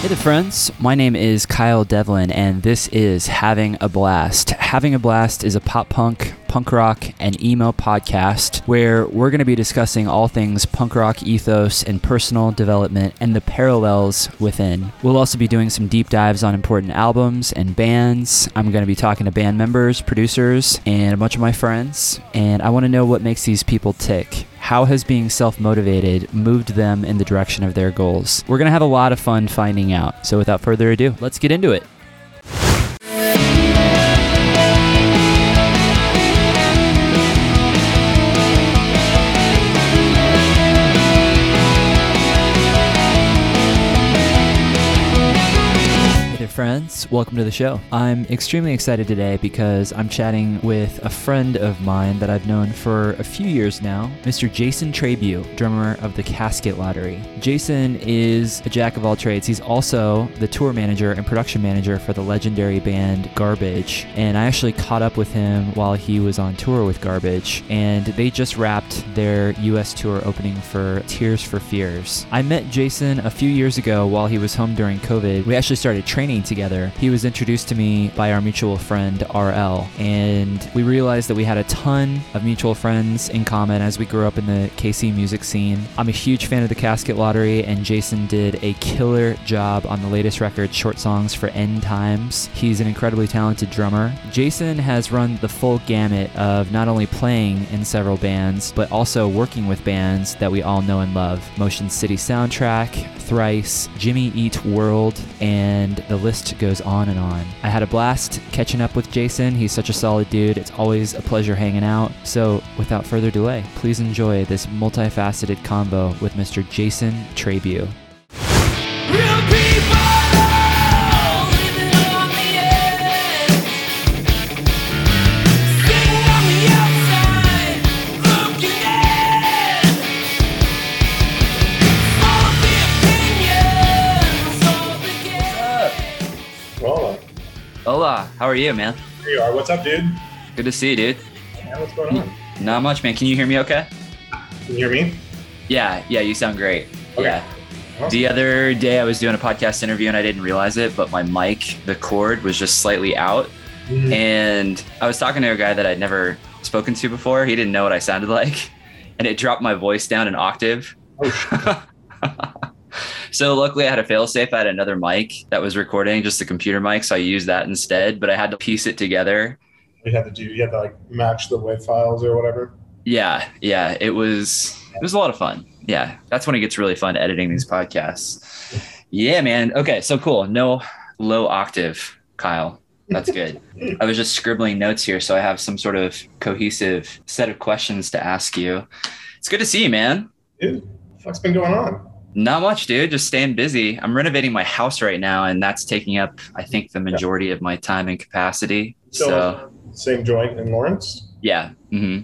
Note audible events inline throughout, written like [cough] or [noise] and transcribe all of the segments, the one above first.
Hey there, friends. My name is Kyle Devlin, and this is Having a Blast. Having a Blast is a pop punk, punk rock, and emo podcast where we're going to be discussing all things punk rock ethos and personal development and the parallels within. We'll also be doing some deep dives on important albums and bands. I'm going to be talking to band members, producers, and a bunch of my friends, and I want to know what makes these people tick. How has being self motivated moved them in the direction of their goals? We're going to have a lot of fun finding out. So, without further ado, let's get into it. Friends. Welcome to the show. I'm extremely excited today because I'm chatting with a friend of mine that I've known for a few years now, Mr. Jason Trabue, drummer of the Casket Lottery. Jason is a jack of all trades. He's also the tour manager and production manager for the legendary band Garbage. And I actually caught up with him while he was on tour with Garbage, and they just wrapped their US tour opening for Tears for Fears. I met Jason a few years ago while he was home during COVID. We actually started training together. He was introduced to me by our mutual friend RL, and we realized that we had a ton of mutual friends in common as we grew up in the KC music scene. I'm a huge fan of the Casket Lottery, and Jason did a killer job on the latest record, Short Songs for End Times. He's an incredibly talented drummer. Jason has run the full gamut of not only playing in several bands, but also working with bands that we all know and love Motion City Soundtrack, Thrice, Jimmy Eat World, and the list list goes on and on. I had a blast catching up with Jason. He's such a solid dude. It's always a pleasure hanging out. So, without further delay, please enjoy this multifaceted combo with Mr. Jason Trabue. How are you, man? There you are. What's up, dude? Good to see you, dude. Yeah, what's going on? Not much, man. Can you hear me okay? Can you hear me? Yeah, yeah, you sound great. Okay. Yeah. Awesome. The other day I was doing a podcast interview and I didn't realize it, but my mic, the cord was just slightly out. Mhm. And I was talking to a guy that I'd never spoken to before. He didn't know what I sounded like. And it dropped my voice down an octave. Oh, shit. [laughs] so luckily I had a failsafe. I had another mic that was recording, just the computer mic. So I used that instead, but I had to piece it together. you had to do. You had to like match the WAV files or whatever. Yeah, yeah. It was it was a lot of fun. Yeah. That's when it gets really fun editing these podcasts. Yeah, man. Okay, so cool. No low octave, Kyle. That's good. I was just scribbling notes here, so I have some sort of cohesive set of questions to ask you. It's good to see you, man. Dude, what the fuck's been going on? Not much, dude. Just staying busy. I'm renovating my house right now, and that's taking up, I think, the majority of my time and capacity. So- So, Same joint in Lawrence. yeah. hmm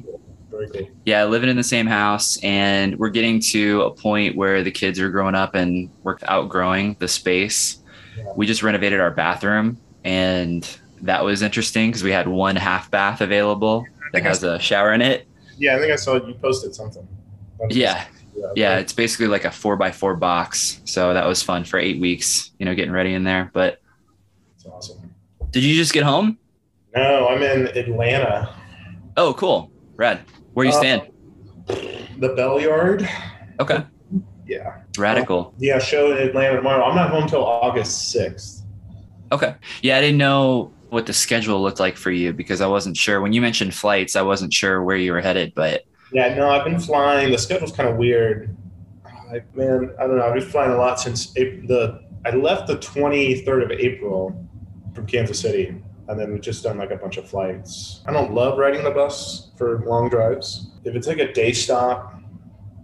Very cool. Yeah, living in the same house, and we're getting to a point where the kids are growing up and we're outgrowing the space. Yeah. We just renovated our bathroom, and that was interesting because we had one half bath available that has a shower in it. Yeah, I think I saw you posted something. That's Yeah, just- yeah, it's basically like a four by four box. So that was fun for eight weeks, you know, getting ready in there. But It's awesome. did you just get home? No, I'm in Atlanta. Oh, cool. Rad. Where you Uh, stand? The Bell Yard. Okay. Yeah. Radical. Yeah, show in Atlanta tomorrow. I'm not home till August 6th. Okay. Yeah, I didn't know what the schedule looked like for you because I wasn't sure. When you mentioned flights, I wasn't sure where you were headed, but Yeah, no, I've been flying. The schedule's kind of weird. I, man, I don't know. I've been flying a lot since April, the. I left the 23rd of April from Kansas City, and then we've just done like a bunch of flights. I don't love riding the bus for long drives. If it's like a day stop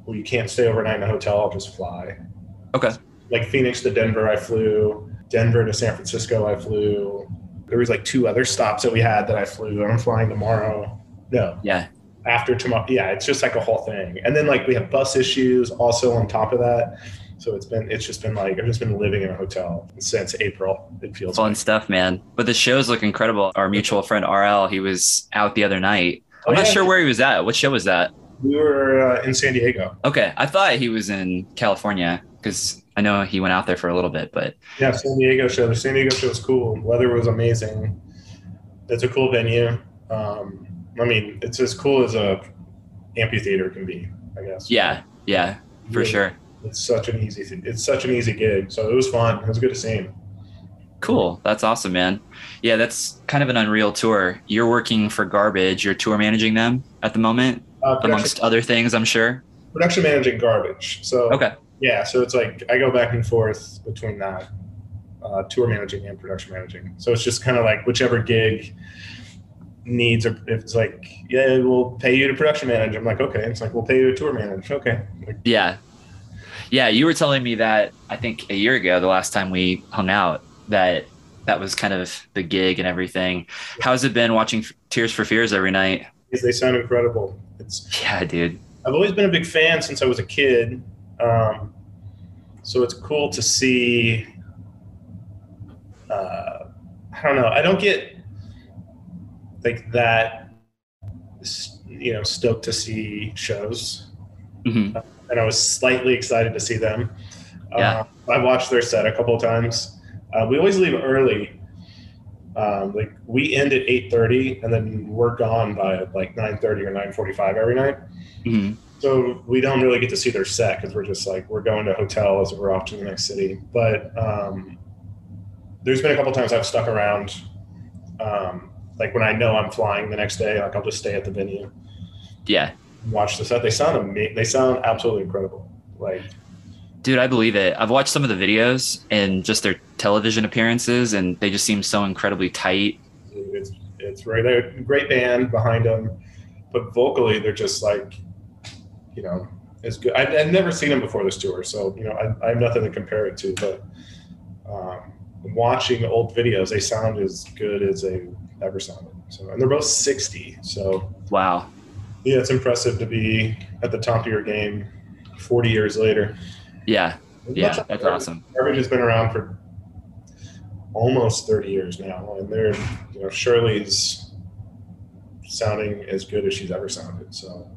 where you can't stay overnight in a hotel, I'll just fly. okay. Like Phoenix to Denver, I flew. Denver to San Francisco, I flew. There was like two other stops that we had that I flew. I'm flying tomorrow. No, Yeah. After tomorrow. Yeah, it's just like a whole thing. And then like we have bus issues also on top of that. So it's been it's just been like I've just been living in a hotel since April. It feels Fun like. stuff, man. But the shows look incredible. Our mutual friend RL, he was out the other night. I'm Oh, not yeah. sure where he was at. What show was that? We were uh, in San Diego. Okay. I thought he was in California because I know he went out there for a little bit, but yeah, San Diego show. The San Diego show was cool. Weather was amazing. It's a cool venue. Um, I mean, it's as cool as a amphitheater can be, I guess. Yeah, yeah, for sure. It's such an easy. It's such an easy gig. So it was fun. It was good to see him. Cool. That's awesome, man. Yeah, that's kind of an unreal tour. You're working for Garbage. You're tour managing them at the moment, Uh, amongst other things, I'm sure. production managing garbage. So Okay. yeah, so it's like I go back and forth between that uh, tour managing and production managing. So it's just kind of like whichever gig needs, or if it's like, yeah, we'll pay you to production manage. I'm like, okay. It's like we'll pay you to tour manage. Okay. Like, Yeah. Yeah, you were telling me that I think a year ago, the last time we hung out, that that was kind of the gig and everything. How's it been watching Tears for Fears every night? they sound incredible. It's Yeah, dude. I've always been a big fan since I was a kid. Um, so it's cool to see. Uh, I don't know. I don't get like that. You know, stoked to see shows, hmm and I was slightly excited to see them. Yeah. Uh, I watched their set a couple of times. Uh, we always leave early. Um, like we end at eight thirty, and then we're gone by like nine thirty or nine forty-five every night. hmm So we don't really get to see their set because we're just like we're going to hotels we're off to the next city. But um, there's been a couple times I've stuck around, um, like when I know I'm flying the next day, like I'll just stay at the venue, Yeah. watch the set. They sound ama- They sound absolutely incredible. Like Dude, I believe it. I've watched some of the videos and just their television appearances, and they just seem so incredibly tight. it's it's right there. Great band behind them, but vocally they're just like, you know, as good. I've, I've never seen them before this tour, so you know I, I have nothing to compare it to. But um, watching old videos, they sound as good as they ever sounded. So and they're both sixty. So Wow. yeah, it's impressive to be at the top of your game forty years later. Yeah. Yeah. That's Garbage. awesome. Garbage has been around for almost 30 years now, and they're, you know, Shirley's sounding as good as she's ever sounded. So,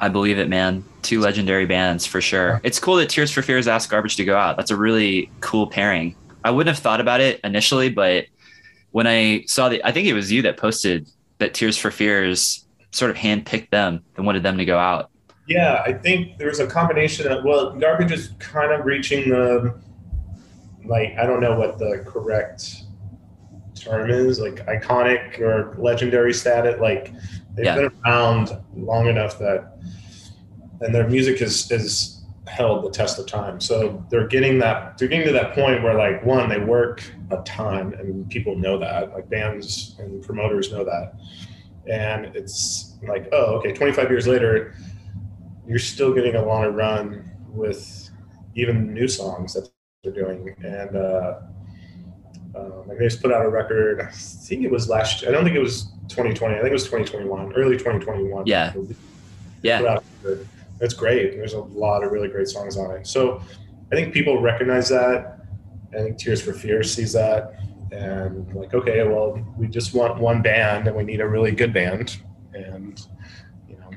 I believe it, man. Two legendary bands for sure. It's cool that Tears for Fears asked Garbage to go out. That's a really cool pairing. I wouldn't have thought about it initially, but when I saw the, I think it was you that posted that Tears for Fears sort of handpicked them and wanted them to go out. yeah, I think there's a combination of, well, Garbage is kind of reaching the, like, I don't know what the correct term is, like iconic or legendary status. Like, they've Yeah. been around long enough that, and their music is has held the test of time. So they're getting that, they're getting to that point where, like, one, they work a ton and people know that, like, bands and promoters know that. And it's like, oh, okay, 25 years later, you're still getting a longer run with even new songs that they're doing. And uh, um, like they just put out a record. I think it was last. I don't think it was 2020. I think it was 2021, early 2021. Yeah. Yeah. Out a record. That's great. There's a lot of really great songs on it. So I think people recognize that. I think Tears for Fears sees that. And like, okay, well, we just want one band and we need a really good band. And, you know,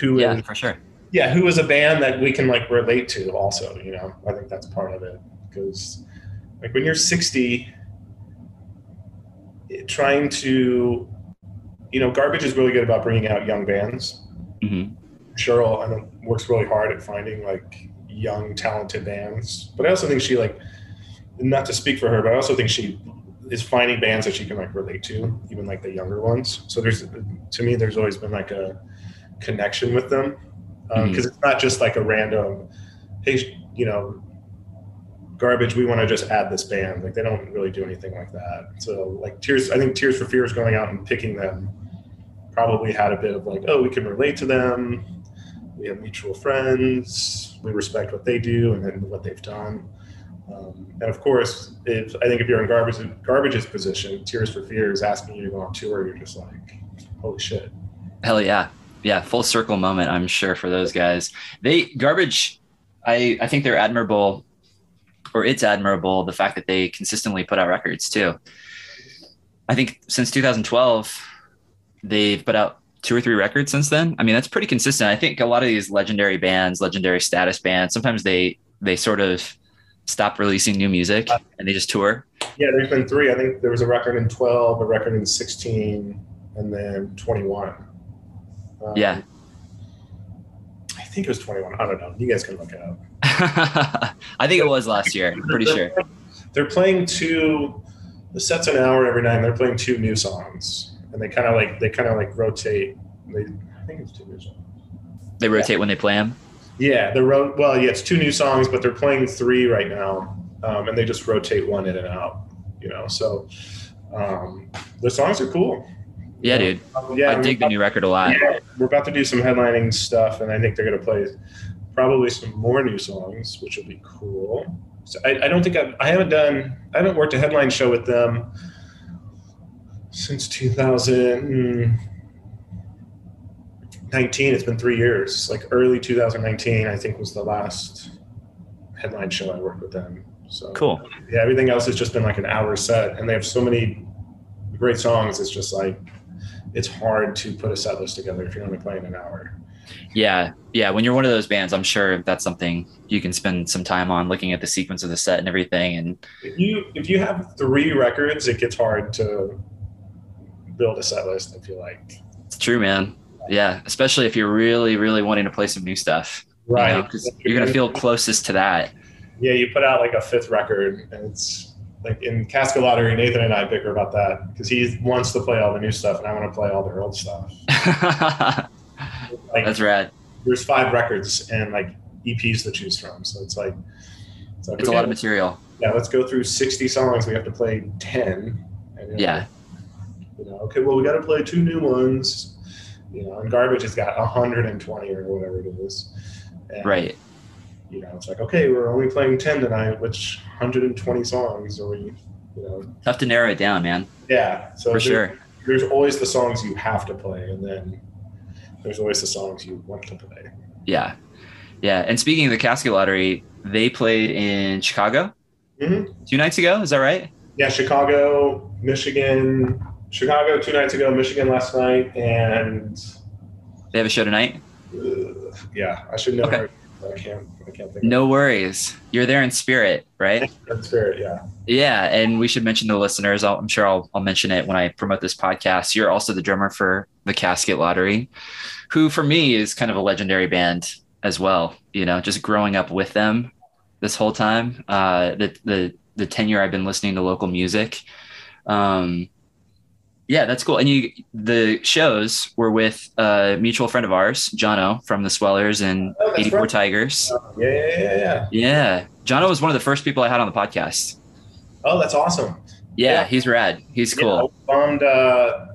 who Yeah, is for sure. yeah, who is a band that we can like relate to also, you know. I think that's part of it because like when you're 60 it- trying to you know, Garbage is really good about bringing out young bands. hmm Shirley I know, works really hard at finding like young talented bands, but I also think she like not to speak for her, but I also think she is finding bands that she can like relate to, even like the younger ones. So there's to me, there's always been like a connection with them um, mm-hmm. because it's not just like a random, hey, you know, garbage. We want to just add this band. Like they don't really do anything like that. So like Tears, I think Tears for Fears going out and picking them probably had a bit of like, oh, we can relate to them. We have mutual friends. We respect what they do and then what they've done. Um, and of course, if I think if you're in garbage garbage's position, Tears for Fears asking you to go on tour, you're just like, holy shit. Hell yeah. Yeah. Full circle moment, I'm sure, for those guys. They, Garbage, I, I think they're admirable, or it's admirable, the fact that they consistently put out records too. I think since 2012, they've put out two or three records since then. I mean, that's pretty consistent. I think a lot of these legendary bands, legendary status bands, sometimes they, they sort of stop releasing new music and they just tour? Yeah, there's been three. I think there was a record in 12, a record in 16, and then 21. Um, Yeah. I think it was 21. I don't know. You guys can look it up. [laughs] I think it was last year. I'm pretty sure. They're playing two. The set's an hour every night. and They're playing two new songs, and they kind of like they kind of like rotate. They, I think it's two new songs. They rotate when they play them. Yeah, they're ro- well, yeah, it's two new songs, but they're playing three right now, um, and they just rotate one in and out. You know, so um, the songs are cool. Yeah, dude. Um, yeah, I we're dig the new record a lot. Yeah, we're about to do some headlining stuff, and I think they're going to play probably some more new songs, which will be cool. So I, I don't think I've, I haven't done I haven't worked a headline show with them since 2019. It's been three years. Like early 2019, I think was the last headline show I worked with them. So Cool. yeah, everything else has just been like an hour set, and they have so many great songs. It's just like it's hard to put a set list together if you're only playing an hour. Yeah. Yeah. When you're one of those bands, I'm sure that's something you can spend some time on looking at the sequence of the set and everything. And If you if you have three records, it gets hard to build a set list. I feel like it's true, man. Yeah. Especially if you're really, really wanting to play some new stuff. you know, 'cause you're going to feel closest to that. yeah. You put out like a fifth record, and it's like in Casket Lottery. Nathan and I bicker about that because he wants to play all the new stuff, and I want to play all their old stuff. Like [laughs] that's rad. there's five records and like EPs to choose from, so it's like it's, like, It's a lot of material. yeah, let's go through 60 songs. We have to play 10. And, you know, Yeah. You know, okay, well, we got to play two new ones. You know, and Garbage has got 120 or whatever it is. And, Right. You know, it's like, okay, we're only playing 10 tonight, which 120 songs are we, you know, Tough to narrow it down, man. yeah. So For sure. there's always the songs you have to play, and then there's always the songs you want to play. Yeah. Yeah. And speaking of the casket lottery, they played in Chicago Mhm. two nights ago. Is that right? Yeah, Chicago, Michigan, Chicago two nights ago, Michigan last night, and They have a show tonight. uh, yeah, I should know. Okay. I can't. I can't think. No worries. You're there in spirit, right? [laughs] it. spirit. Yeah. Yeah, and we should mention the listeners. I'll, I'm sure I'll, I'll mention it when I promote this podcast. You're also the drummer for the Casket Lottery, who for me is kind of a legendary band as well. You know, just growing up with them this whole time, uh, the the the tenure I've been listening to local music. Um, yeah, that's cool. And you, the shows were with a mutual friend of ours, Jono from the Swellers and Oh, 84 right. Tigers. Yeah, yeah, yeah, yeah. Yeah, Jono was one of the first people I had on the podcast. Oh, that's awesome. Yeah, Yeah. he's rad. He's Yeah, I cool. was bummed. Uh,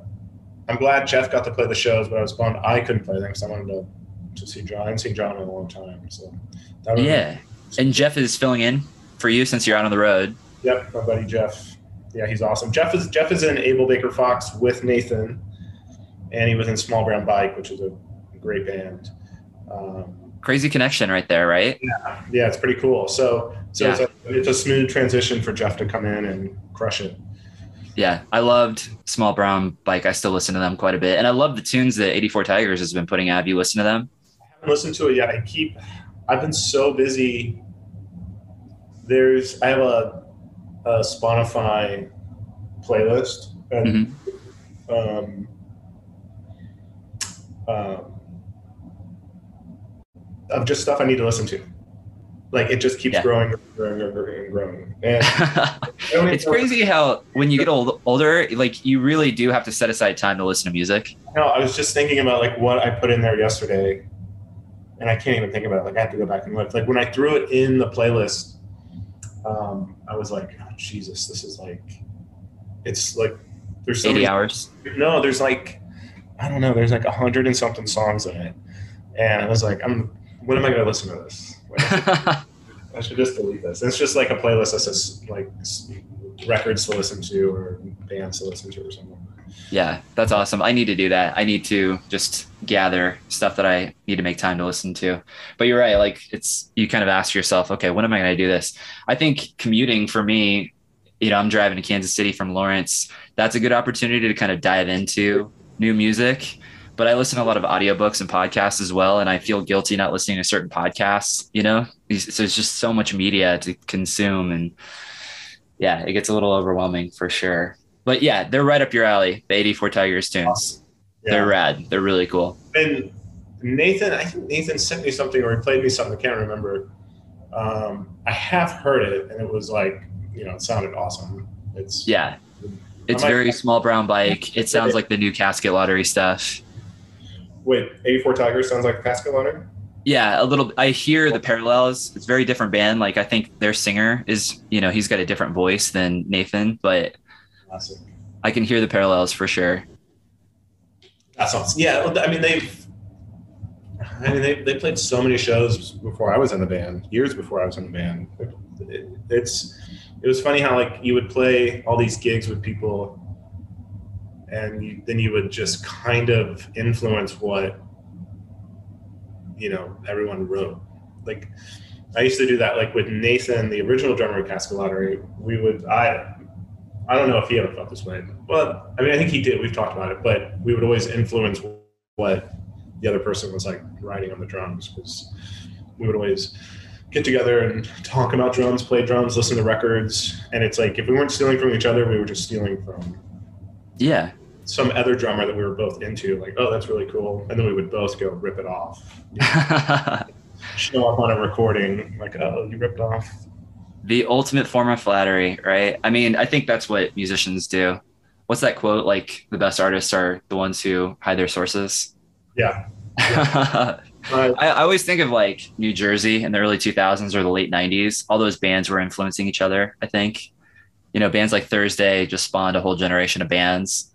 I'm glad Jeff got to play the shows, but I was bummed I couldn't play them because I wanted to, to see John. I haven't seen John in a long time, so Yeah. And Jeff is filling in for you since you're out on the road. Yep, my buddy Jeff. Yeah, he's awesome. Jeff is Jeff is in Able Baker Fox with Nathan, and he was in Small Brown Bike, which is a great band. Um, Crazy connection right there, right? yeah, yeah, it's pretty cool. So, so it's, a, it's a smooth transition for Jeff to come in and crush it. Yeah. I loved Small Brown Bike. I still listen to them quite a bit. And I love the tunes that 84 Tigers has been putting out. Have you listened to them? I haven't listened to it yet. I keep. I've been so busy. There's. I have a, a Spotify playlist, and um, um, of just stuff I need to listen to. Like it just keeps Yeah. growing, and growing, and growing, and growing. And [laughs] it's crazy how when you get old, older, like you really do have to set aside time to listen to music. No, I was just thinking about like what I put in there yesterday, and I can't even think about it. Like I have to go back and look. Like when I threw it in the playlist, um, I was like, oh, Jesus, this is like, it's like there's so 80 many- hours. No, there's like, I don't know. There's like a hundred and something songs in it, and I was like, I'm. When am I going to listen to this? Like, [laughs] I should just delete this. It's just like a playlist that says like records to listen to or bands to listen to or something. Yeah, that's awesome. I need to do that. I need to just gather stuff that I need to make time to listen to. But you're right. Like it's, you kind of ask yourself, okay, when am I going to do this? I think commuting for me, you know, I'm driving to Kansas City from Lawrence. That's a good opportunity to kind of dive into new music. but I listen to a lot of audiobooks and podcasts as well. And I feel guilty not listening to certain podcasts, you know? So it's just so much media to consume. And yeah, it gets a little overwhelming for sure. But yeah, they're right up your alley, the 84 Tigers tunes. Yeah. They're rad. They're really cool. And Nathan, I think Nathan sent me something or he played me something. I can't remember. Um, I have heard it and it was like, you know, it sounded awesome. It's yeah, it's very small brown bike. [laughs] It sounds like the new casket lottery stuff. Wait, 84 Tigers sounds like casket lottery? Yeah, a little. I hear the parallels. It's very different band. Like I think their singer is, you know, he's got a different voice than Nathan, but awesome. I can hear the parallels for sure. That's awesome. Yeah, I mean they've. I mean they, they played so many shows before I was in the band. Years before I was in the band. It, it's it was funny how like you would play all these gigs with people and you, then you would just kind of influence what you know everyone wrote like i used to do that like with nathan the original drummer of casket lottery we would i i don't know if he ever felt this way but i mean i think he did we've talked about it but we would always influence what the other person was like writing on the drums because we would always get together and talk about drums, play drums, listen to records, and it's like if we weren't stealing from each other, we were just stealing from yeah some other drummer that we were both into. Like, oh, that's really cool, and then we would both go rip it off. [laughs] Show up on a recording, like, oh, you ripped off. The ultimate form of flattery, right? I mean, I think that's what musicians do. What's that quote? Like, the best artists are the ones who hide their sources. Yeah. [laughs] yeah. I, I, always think of like New Jersey in the early 2000s or the late 90s. All those bands were influencing each other. I think, you know, bands like Thursday just spawned a whole generation of bands.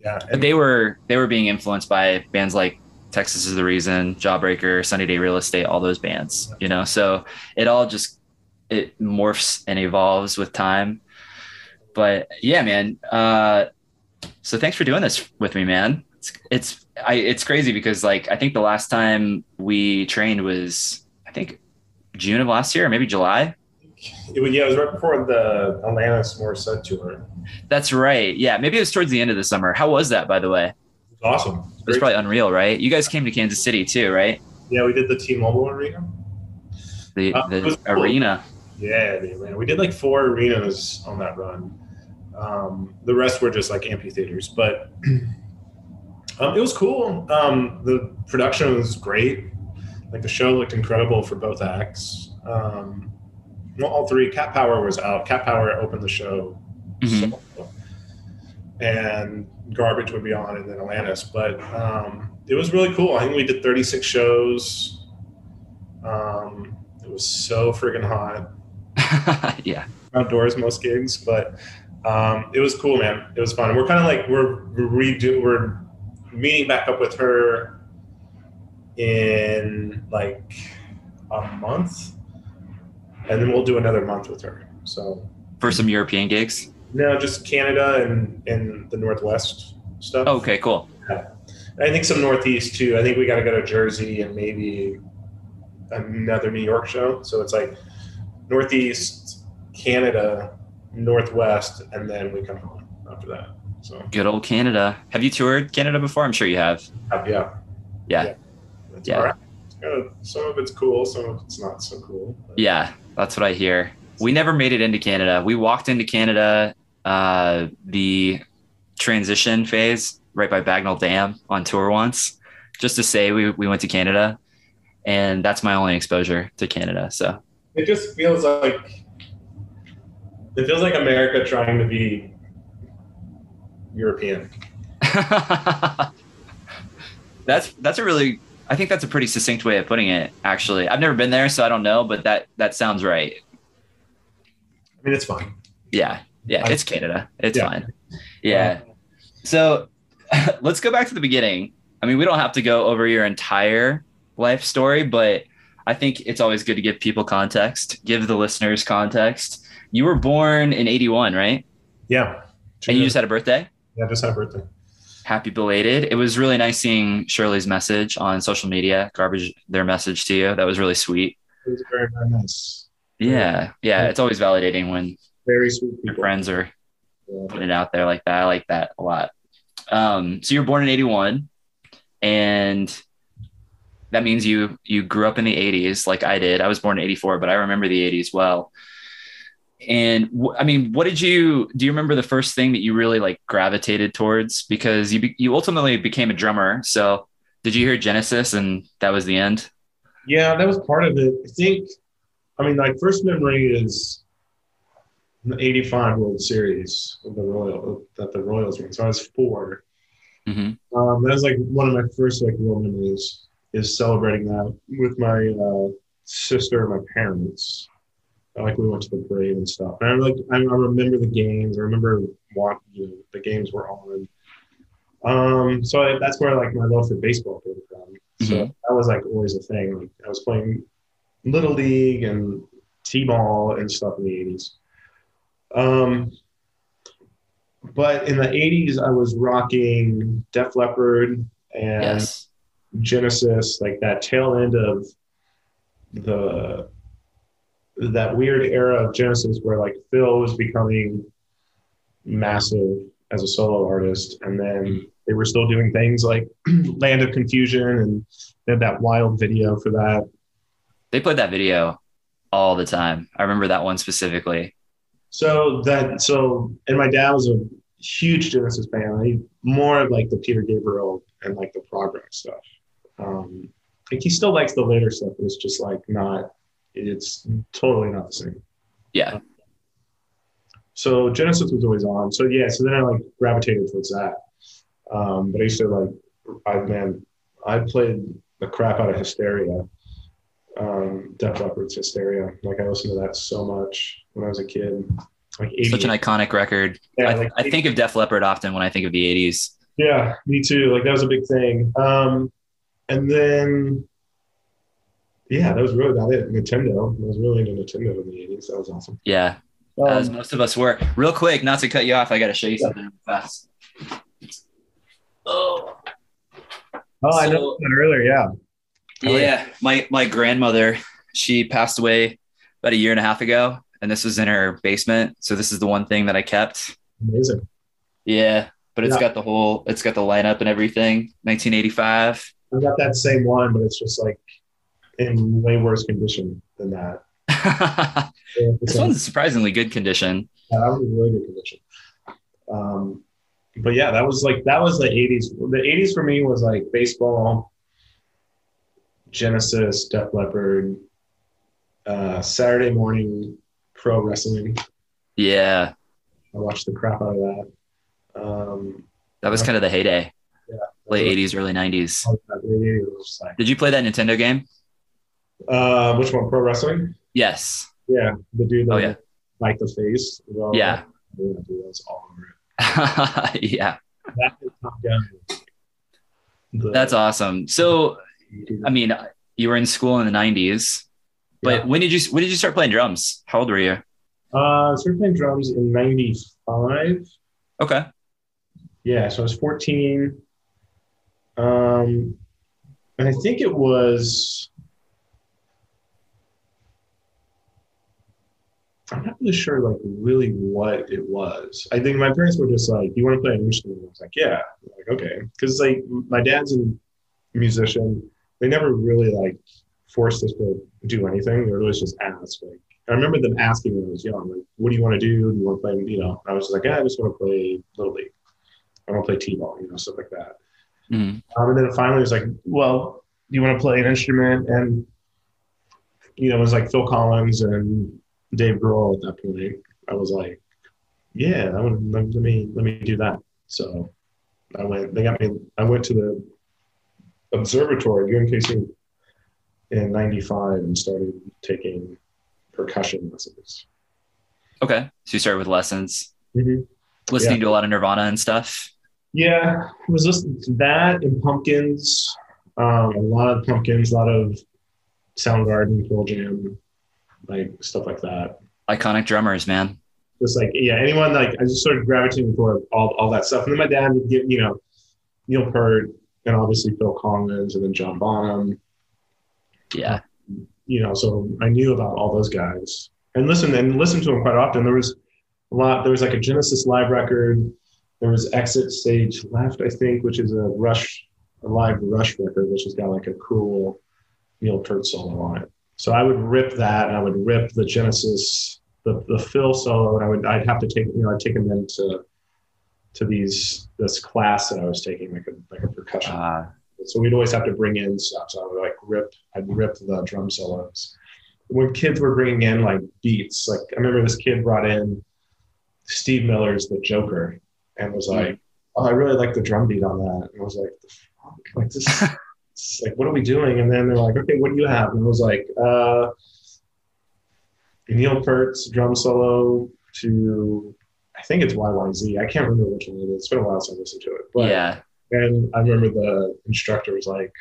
Yeah, but they were they were being influenced by bands like Texas is the Reason, Jawbreaker, Sunny Day Real Estate, all those bands. You know, so it all just it morphs and evolves with time. But yeah, man. Uh, so thanks for doing this with me, man. It's, it's I it's crazy because like I think the last time we trained was I think June of last year, or maybe July. It, yeah, it was right before the Alanis Morissette tour. That's right. Yeah, maybe it was towards the end of the summer. How was that, by the way? It was awesome. It was probably unreal, right? You guys came to Kansas City too, right? Yeah, we did the T-Mobile Arena. The, uh, the cool. Yeah, the arena. We did like four arenas on that run. Um, the rest were just like amphitheaters, but [clears throat] Um, it was cool. Um, the production was great. Like the show looked incredible for both acts. Um, well, all three. Cat Power was out. Cat Power opened the show, mm-hmm. so, and Garbage would be on, and then Alanis. But um, it was really cool. I think we did 36 shows. Um, it was so freaking hot. [laughs] yeah, outdoors most gigs, but um, it was cool, man. It was fun. We're kind of like we're redo we're meeting back up with her in like a month, and then we'll do another month with her. So for some European gigs. No, just Canada and and the Northwest stuff. okay, cool. Yeah. I think some Northeast too. I think we got to go to Jersey and maybe another New York show. So it's like Northeast, Canada, Northwest, and then we come home after that. So good old Canada. Have you toured Canada before? I'm sure you have. Uh, yeah. Yeah. Yeah. yeah. some of it's cool, some of it's not so cool. But. Yeah, that's what I hear. We never made it into Canada. We walked into Canada uh, the transition phase right by Bagnall Dam on tour once, just to say we, we went to Canada. And that's my only exposure to Canada. So it just feels like it feels like America trying to be European. [laughs] that's that's a really I think that's a pretty succinct way of putting it. Actually, I've never been there, so I don't know, but that that sounds right. I mean, it's fine. Yeah, yeah, it's Canada. It's yeah. fine. Yeah. So [laughs] let's go back to the beginning. I mean, we don't have to go over your entire life story, but I think it's always good to give people context, give the listeners context. You were born in 81, right? Yeah. And you just had a birthday? Yeah, just had a birthday. Happy belated. It was really nice seeing Shirley's message on social media, garbage, their message to you. That was really sweet. It was very, very nice. Yeah. Yeah. It's always validating when very sweet your friends are yeah. putting it out there like that. I like that a lot. Um, so you were born in 81 and that means you you grew up in the 80s like I did. I was born in 84, but I remember the 80s well. And w- I mean, what did you do? You remember the first thing that you really like gravitated towards? Because you be, you ultimately became a drummer. So did you hear Genesis and that was the end? Yeah, that was part of it. I think. I mean, my first memory is the '85 World Series of the Royal that the Royals won. So I was 4 Mm-hmm. Um, that was like one of my first like real memories is celebrating that with my uh, sister and my parents. Like we went to the parade and stuff. And I like I, remember the games. I remember what you know, the games were on. Um, so I, that's where like my love for baseball came from. So Mhm. that was like always a thing. Like I was playing little league and t-ball and stuff in the 80s. Um, but in the 80s, I was rocking Def Leppard and Yes. Genesis, like that tail end of the that weird era of Genesis where like Phil was becoming massive as a solo artist, and then they were still doing things like [clears throat] Land of Confusion, and they had that wild video for that. They played that video all the time. I remember that one specifically. So that so, and my dad was a huge Genesis fan. He more of like the Peter Gabriel and like the progress stuff. Um, like he still likes the later stuff, but it's just like not. It's totally not the same. Yeah. So Genesis was always on. So yeah. So then I like gravitated towards that. Um, but I used to like, I man, I played the crap out of Hysteria. Um, Def Leppard's Hysteria. Like I listened to that so much when I was a kid. Like 80, Such an iconic record. Yeah, I, like- I think of Def Leppard often when I think of the 80s. Yeah, me too. Like that was a big thing. Um, and then, yeah, that was really about it. Nintendo. I was really into Nintendo in the eighties. That was awesome. Yeah, as Um, most of us were. Real quick, not to cut you off, I got to show you something fast. Oh, oh, I know that earlier. Yeah. Oh, yeah. My my grandmother, she passed away about a year and a half ago, and this was in her basement. So this is the one thing that I kept. Amazing. Yeah, but it's Yeah. got the whole, it's got the lineup and everything. 1985. I've got that same one, but it's just like in way worse condition than that. Yeah, [laughs] this one's in surprisingly good condition. Yeah, that was really good condition. Um, but yeah, that was like that was the '80s. The '80s for me was like baseball, Genesis, Def Leppard, uh, Saturday morning pro wrestling. Yeah, I watched the crap out of that. Um, that was kind of the heyday. Late 80s, early 90s. that really was just like, Did you play that Nintendo game? uh, which one? Pro wrestling? Yes. Yeah, the dude that Oh, yeah. like the face. Well, Yeah. yeah, dude, that was [laughs] all over it. yeah, That is The- that's awesome. So, I mean, you were in school in the 90s, but Yeah. when did you when did you start playing drums? How old were you? Uh, I started playing drums in '95. Okay. Yeah, so I was 14. Um, and I think it was. I'm not really sure, like, really what it was. I think my parents were just like, "You want to play an instrument?" I was like, "Yeah." Like, okay, because like my dad's a musician. They never really like forced us to do anything. They would always just asked. Like, I remember them asking when I was young, like, "What do you want to do? Do you want to play?" You know, I was just like, yeah, "I just want to play little league. I want to play t-ball, you know, stuff like that." Mhm. Um, and then finally, it was like, "Well, do you want to play an instrument?" And you know, it was like Phil Collins and Dave Grohl at that point. I was like, "Yeah, I would, let, me let me do that." So I went. They got me. I went to the conservatory UMKC in '95 and started taking percussion lessons. Okay. So you started with lessons, Mm-hmm. listening to a lot of Nirvana and stuff. Yeah, I was listening to that and Pumpkins. Um, a lot of Pumpkins, a lot of Soundgarden, Pearl Jam, like stuff like that. Iconic drummers, man. Just like yeah, anyone like I just started gravitating toward all, all that stuff. And then my dad would give you know Neil Peart and obviously Phil Collins and then John Bonham. Yeah. You know, so I knew about all those guys and listened and listened to them quite often. There was a lot. There was like a Genesis live record there was Exit Stage Left, I think, which is a Rush, a live Rush record, which has got like a cool Neil Peart solo on it. So I would rip that, and I would rip the Genesis, the the Phil solo, and I would I'd have to take you know I'd take them into to these this class that I was taking, like a like a percussion. Uh, so we'd always have to bring in stuff. So I would like rip, I'd rip the drum solos. When kids were bringing in like beats, like I remember this kid brought in Steve Miller's The Joker and was like, "Oh, I really like the drum beat on that." And I was like, "The fuck? Like this, [laughs] like what are we doing?" And then they're like, "Okay, what do you have?" And I was like, "Uh, Neil Peart's drum solo to." I think it's YYZ. I can't remember which one it is. It's been a while since I listened to it. But yeah. and I remember the instructor was like,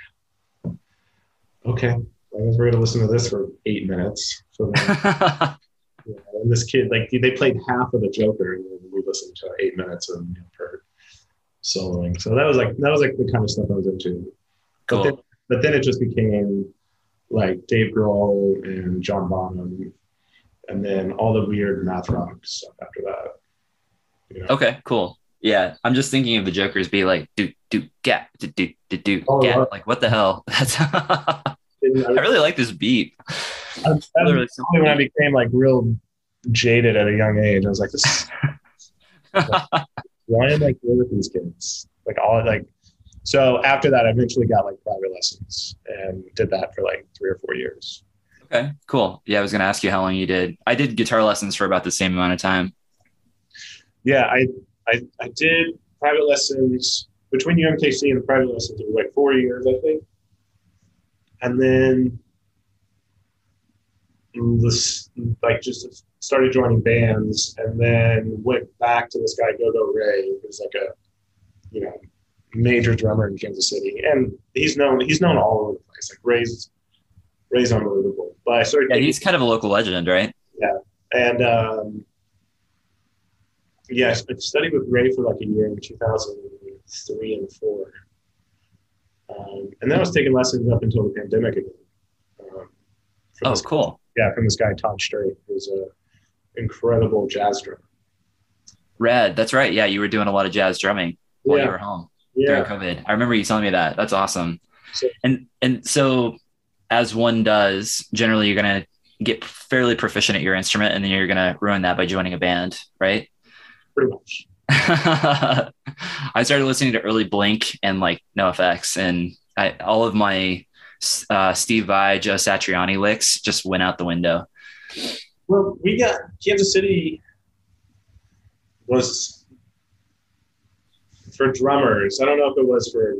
"Okay, I guess we're gonna listen to this for eight minutes." So then, know, and this kid, like, they played half of the Joker, and listened to eight minutes of Neil Peart soloing. So that was like that was like the kind of stuff I was into. But then, but then it just became like Dave Grohl and John Bonham, and then all the weird math rock stuff after that. You know? Okay, cool. Yeah, I'm just thinking of the Joker's be like do do gap do do do do Oh, gap. wow. Like what the hell? [laughs] That's I really like this beat. I- that Literally was probably when I became like real jaded at a young age. I was like, this [laughs] why am I here with these kids? Like all like so after that I eventually got like private lessons and did that for like three or four years. okay, cool. Yeah, I was gonna ask you how long you did. I did guitar lessons for about the same amount of time. Yeah, I I, I did private lessons between UMKC and the private lessons, it was like four years, I think. And then this like just started joining bands and then went back to this guy Gogo Ray, who's like a you know major drummer in Kansas City, and he's known he's known all over the place. Like Ray's Ray's unbelievable. But I started Yeah, he's kind of a local legend, right? Yeah, and um, yeah, I studied with Ray for like a year in 2003 and four. Um, and then I was taking lessons up until the pandemic again. Um, Oh, cool. Yeah, from this guy, Todd Strait, who's a incredible jazz drummer. Red, That's right. Yeah, you were doing a lot of jazz drumming while you were home yeah. during COVID. I remember you telling me that. That's awesome. So- And and so as one does, generally you're gonna get fairly proficient at your instrument and then you're gonna ruin that by joining a band, right? Pretty much. [laughs] I started listening to early Blink and like NOFX, and I, all of my uh, Steve Vai, Joe Satriani licks just went out the window. Well, we got Kansas City was for drummers. I don't know if it was for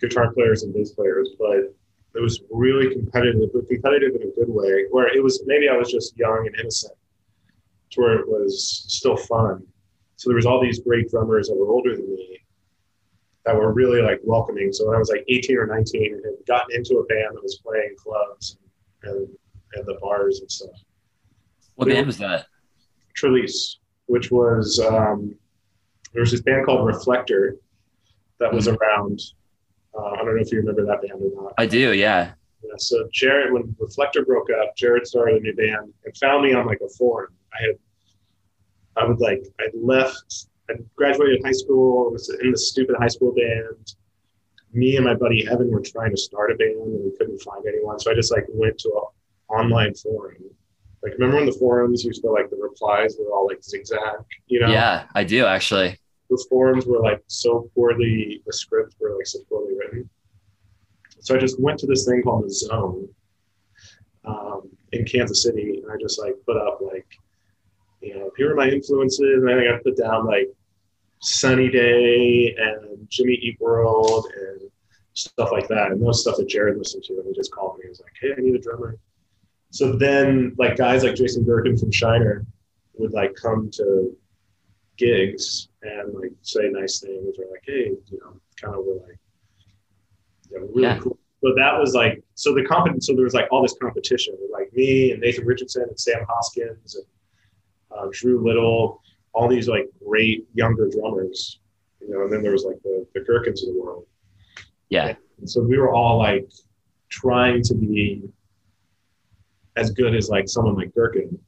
guitar players and bass players, but it was really competitive, but competitive in a good way. Where it was maybe I was just young and innocent, to where it was still fun. So there was all these great drummers that were older than me that were really like welcoming. So when I was like 18 or 19 and had gotten into a band that was playing clubs and and the bars and stuff. What Yeah. band was that? Trelise, which was um, there was this band called Reflector that was around. Uh, I don't know if you remember that band or not. I do, yeah. Yeah, so Jared, when Reflector broke up, Jared started a new band and found me on like a forum. I had, I would like, I left, I graduated high school, was in the stupid high school band. Me and my buddy Evan were trying to start a band and we couldn't find anyone. So I just like went to an online forum. Like, remember when the forums used to like the replies were all like zigzag, you know? Yeah, I do actually. the forums were like so poorly the scripts were like so poorly written so i just went to this thing called the zone um, in kansas city and i just like put up like you know here are my influences and i think i put down like sunny day and jimmy eat world and stuff like that and those stuff that jared listened to and he just called me he was like hey i need a drummer so then like guys like jason Gerken from shiner would like come to gigs and like say nice things or like, hey, you know, kind of were like, you know, really Yeah. cool. But that was like, so the comp, so there was like all this competition with like me and Nathan Richardson and Sam Hoskins and uh, Drew Little, all these like great younger drummers, you know, and then there was like the, the Gerkens of the world. Yeah. And so we were all like trying to be as good as like someone like Gerken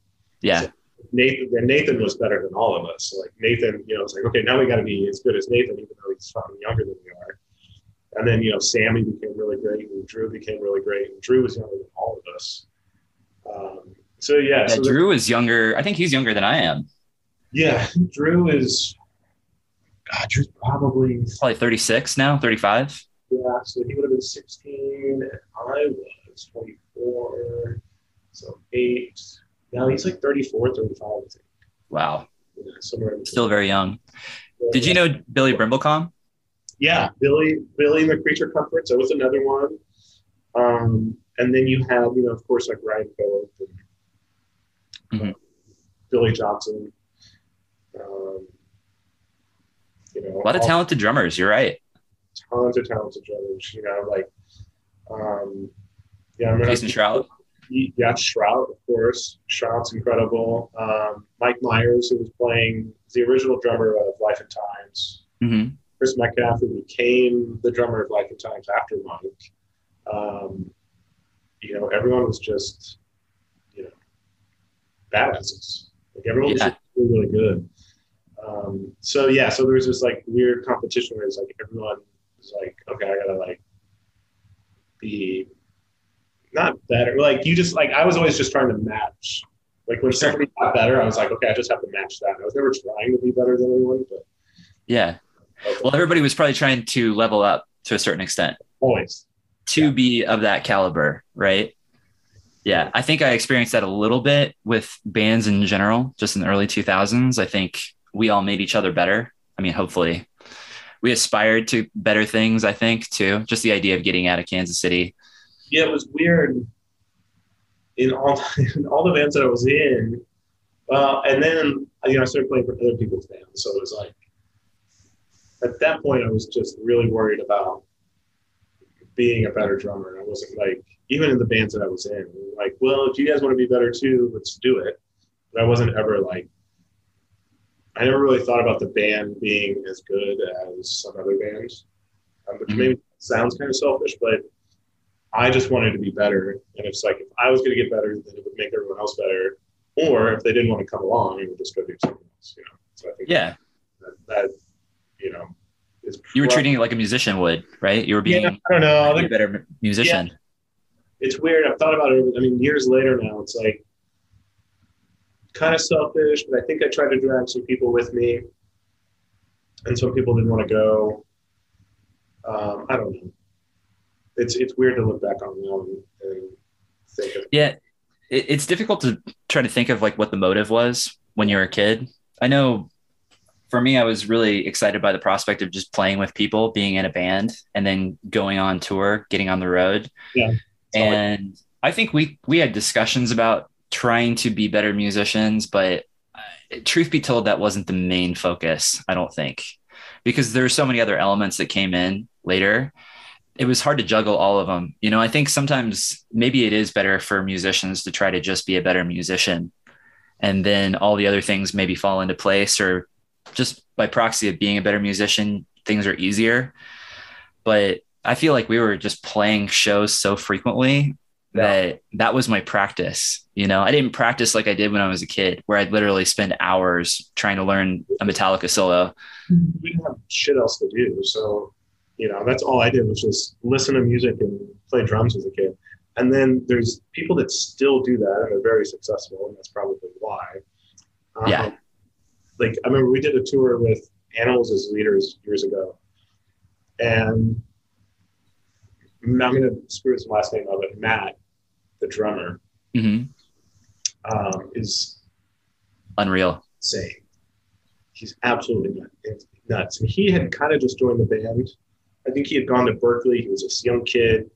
Yeah. Nathan, and Nathan was better than all of us. So like Nathan, you know, it's like, okay, now we got to be as good as Nathan, even though he's fucking younger than we are. And then, you know, Sammy became really great and Drew became really great. And Drew was younger than all of us. Um, so, yeah. Yeah, so the- Drew is younger. I think he's younger than I am. yeah, Drew is, God, Drew's probably, Probably 36 now, 35. yeah, so he would have been 16 and I was 24. So eight. Now he's like 34, 35, I think. Wow. Yeah, somewhere. Still very young. Did you know Billy Brimblecom? Yeah, Billy, Billy and the Creature Comforts. That was another one. Um, and then you have, you know, of course, like Ryan Phillips and Mhm. uh, Billy Johnson. Um, you know, A lot of talented drummers. You're right. tons of talented drummers. You know, like, um, yeah, I remember. Jason Shroud. Yeah, Shroud, of course. Shroud's incredible. Um, Mike Myers, who was playing the original drummer of Life and Times. hmm Chris Metcalf, who became the drummer of Life and Times after Mike. Um, you know, everyone was just, badasses. Like everyone was Yeah. just really, really good. Um, so yeah, so there was this like weird competition where it's like everyone was like, okay, I gotta like be not better. Like you just like I was always just trying to match. Like when somebody got better, I was like, okay, I just have to match that. I was never trying to be better than anyone, but Yeah. okay. Well, everybody was probably trying to level up to a certain extent always. to Yeah. be of that caliber, right? Yeah. I think I experienced that a little bit with bands in general, just in the early 2000s. I think we all made each other better. I mean, hopefully. We aspired to better things, I think, too. Just the idea of getting out of Kansas City. yeah, it was weird in all [laughs] in all the bands that I was in. Uh, and then you know I started playing for other people's bands, so it was like at that point I was just really worried about being a better drummer. I wasn't like even in the bands that I was in, like, well, if you guys want to be better too, let's do it. But I wasn't ever like I never really thought about the band being as good as some other bands, um, which Mhm. maybe sounds kind of selfish, but I just wanted to be better. And it's like if I was going to get better, then it would make everyone else better. Or if they didn't want to come along, it would just go do something else. You know. So I think Yeah. that, that you know is You were treating it like a musician would, right? You were being Yeah, I don't know. A better musician. It's weird. I've thought about it. I mean, years later now, it's like kind of selfish, but I think I tried to drag some people with me, and some people didn't want to go. Um, I don't know. It's it's weird to look back on now and, and think of Yeah, it, it's difficult to try to think of like what the motive was when you were a kid. I know for me, I was really excited by the prospect of just playing with people, being in a band, and then going on tour, getting on the road. Yeah. And I think we we had discussions about trying to be better musicians, but uh, truth be told, that wasn't the main focus. I don't think because there were so many other elements that came in later it was hard to juggle all of them. You know, I think sometimes maybe it is better for musicians to try to just be a better musician and then all the other things maybe fall into place or just by proxy of being a better musician, things are easier. But I feel like we were just playing shows so frequently that that was my practice. You know, I didn't practice like I did when I was a kid, where I'd literally spend hours trying to learn a Metallica solo. we didn't have shit else to do. So, you know, that's all I did which was just listen to music and play drums as a kid. And then there's people that still do that and they're very successful, and that's probably why. Um, Yeah. Like I remember we did a tour with Animals as Leaders years ago, and I'm going to screw his last name up, but Matt, the drummer, hmm um, is Unreal. insane. He's absolutely nuts. And he had kind of just joined the band. I think he had gone to Berklee. He was a young kid,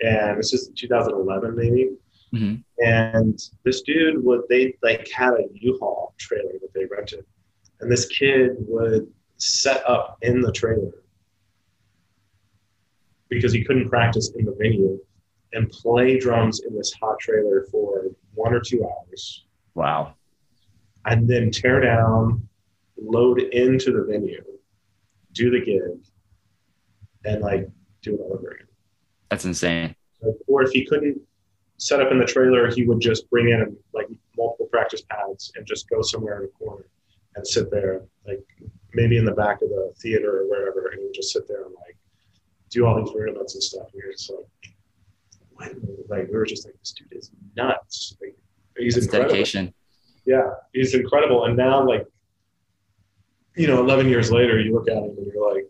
and this is 2011 maybe. hmm And this dude would they like had a U-Haul trailer that they rented, and this kid would set up in the trailer because he couldn't practice in the venue and play drums in this hot trailer for one or two hours Wow. and then tear down, load into the venue, do the gig, and like do it all over again. That's insane. Or if he couldn't set up in the trailer, he would just bring in like multiple practice pads and just go somewhere in a corner and sit there, like maybe in the back of the theater or wherever, and just sit there and like do all these rhythms and stuff. We are just like, what? like we were just like, this dude is nuts. Like he's incredible. dedication. Yeah, he's incredible. And now, like, you know, 11 years later, you look at him and you're like,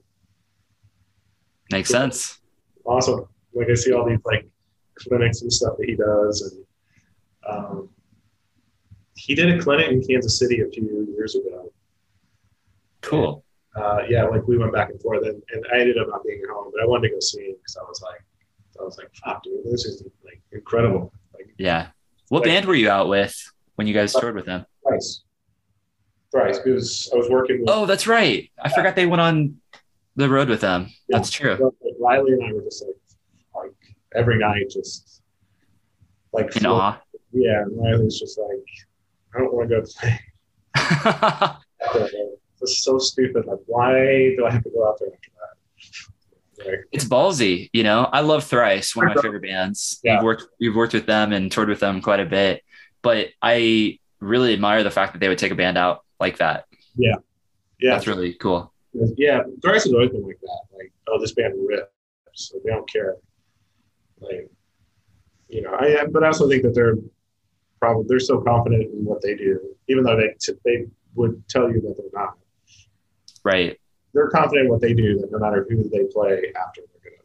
Makes sense. awesome. Like I see all these like clinics and stuff that he does, and um, he did a clinic in Kansas City a few years ago. Cool. Uh, yeah, like we went back and forth, and, and I ended up not being at home, but I wanted to go see him because I was like, I was like, fuck, dude, this is like incredible. Like Yeah. What Like- band were you out with when you guys toured with them? thrice, thrice, because I was working with Oh, that's right. I forgot they went on the road with them. Yeah. That's true. Riley and I were just like, like every night, just like In awe. Yeah, Riley's just like, I don't want to [laughs] [laughs] go play. This is so stupid. Like, why do I have to go out there after that? Like, it's ballsy, you know. I love Thrice, one of my [laughs] favorite bands. Yeah. We've worked we've worked with them and toured with them quite a bit. But I really admire the fact that they would take a band out like that. yeah, yeah, That's really cool. yeah. Thrice has always been like that. Like, oh, this band rips. So they don't care. Like, you know, I but I also think that they're probably they're so confident in what they do, even though they they would tell you that they're not. Right. They're confident in what they do that no matter who they play after, they're gonna.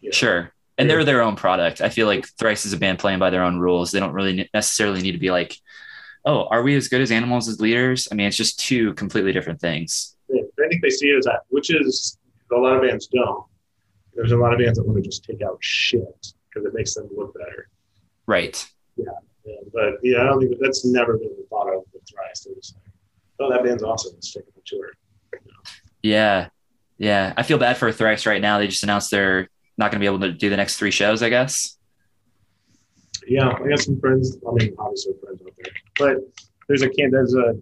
You know, Sure. And they're their own product. I feel like Thrice is a band playing by their own rules. They don't really necessarily need to be like, oh, are we as good as animals as leaders? I mean, it's just two completely different things. I think they see it as that, which is a lot of bands don't. There's a lot of bands that want to just take out shit because it makes them look better. Right. Yeah, but yeah, I don't think that's never been thought of with Thrice. They're just like, oh, that band's awesome. Let's take them on tour. Yeah. Yeah. I feel bad for Thrice right now. They just announced they're not going to be able to do the next three shows, I guess. Yeah, I got some friends. I mean, obviously friends out there, but there's a can. There's a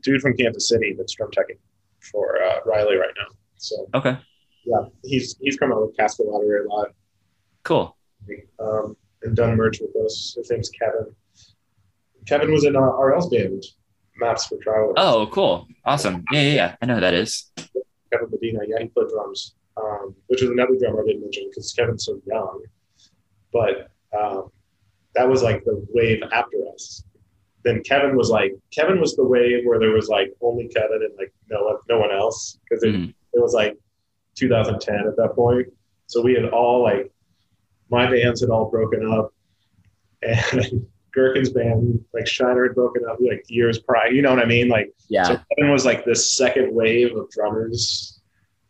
dude from Kansas City that's drum teching for uh, Riley right now. So Okay. yeah, he's he's come out with Casket Lottery a lot. Cool. um, and done merch with us. His name's Kevin. Kevin was in uh, RL's band, Maps for Travelers. Oh, cool. Awesome. Yeah. Yeah. yeah. I know who that is. Kevin Medina, yeah, he played drums, um, which is another drummer I didn't mention because Kevin's so young. But um, that was like the wave after us. Then Kevin was like, Kevin was the wave where there was like only Kevin and like no one, no one else because it, Mhm. it was like 2010 at that point. So we had all like, my bands had all broken up, [laughs] and Gerken's band, like Shiner, had broken up like years prior. You know what I mean? Like, Yeah. so Kevin was like this second wave of drummers,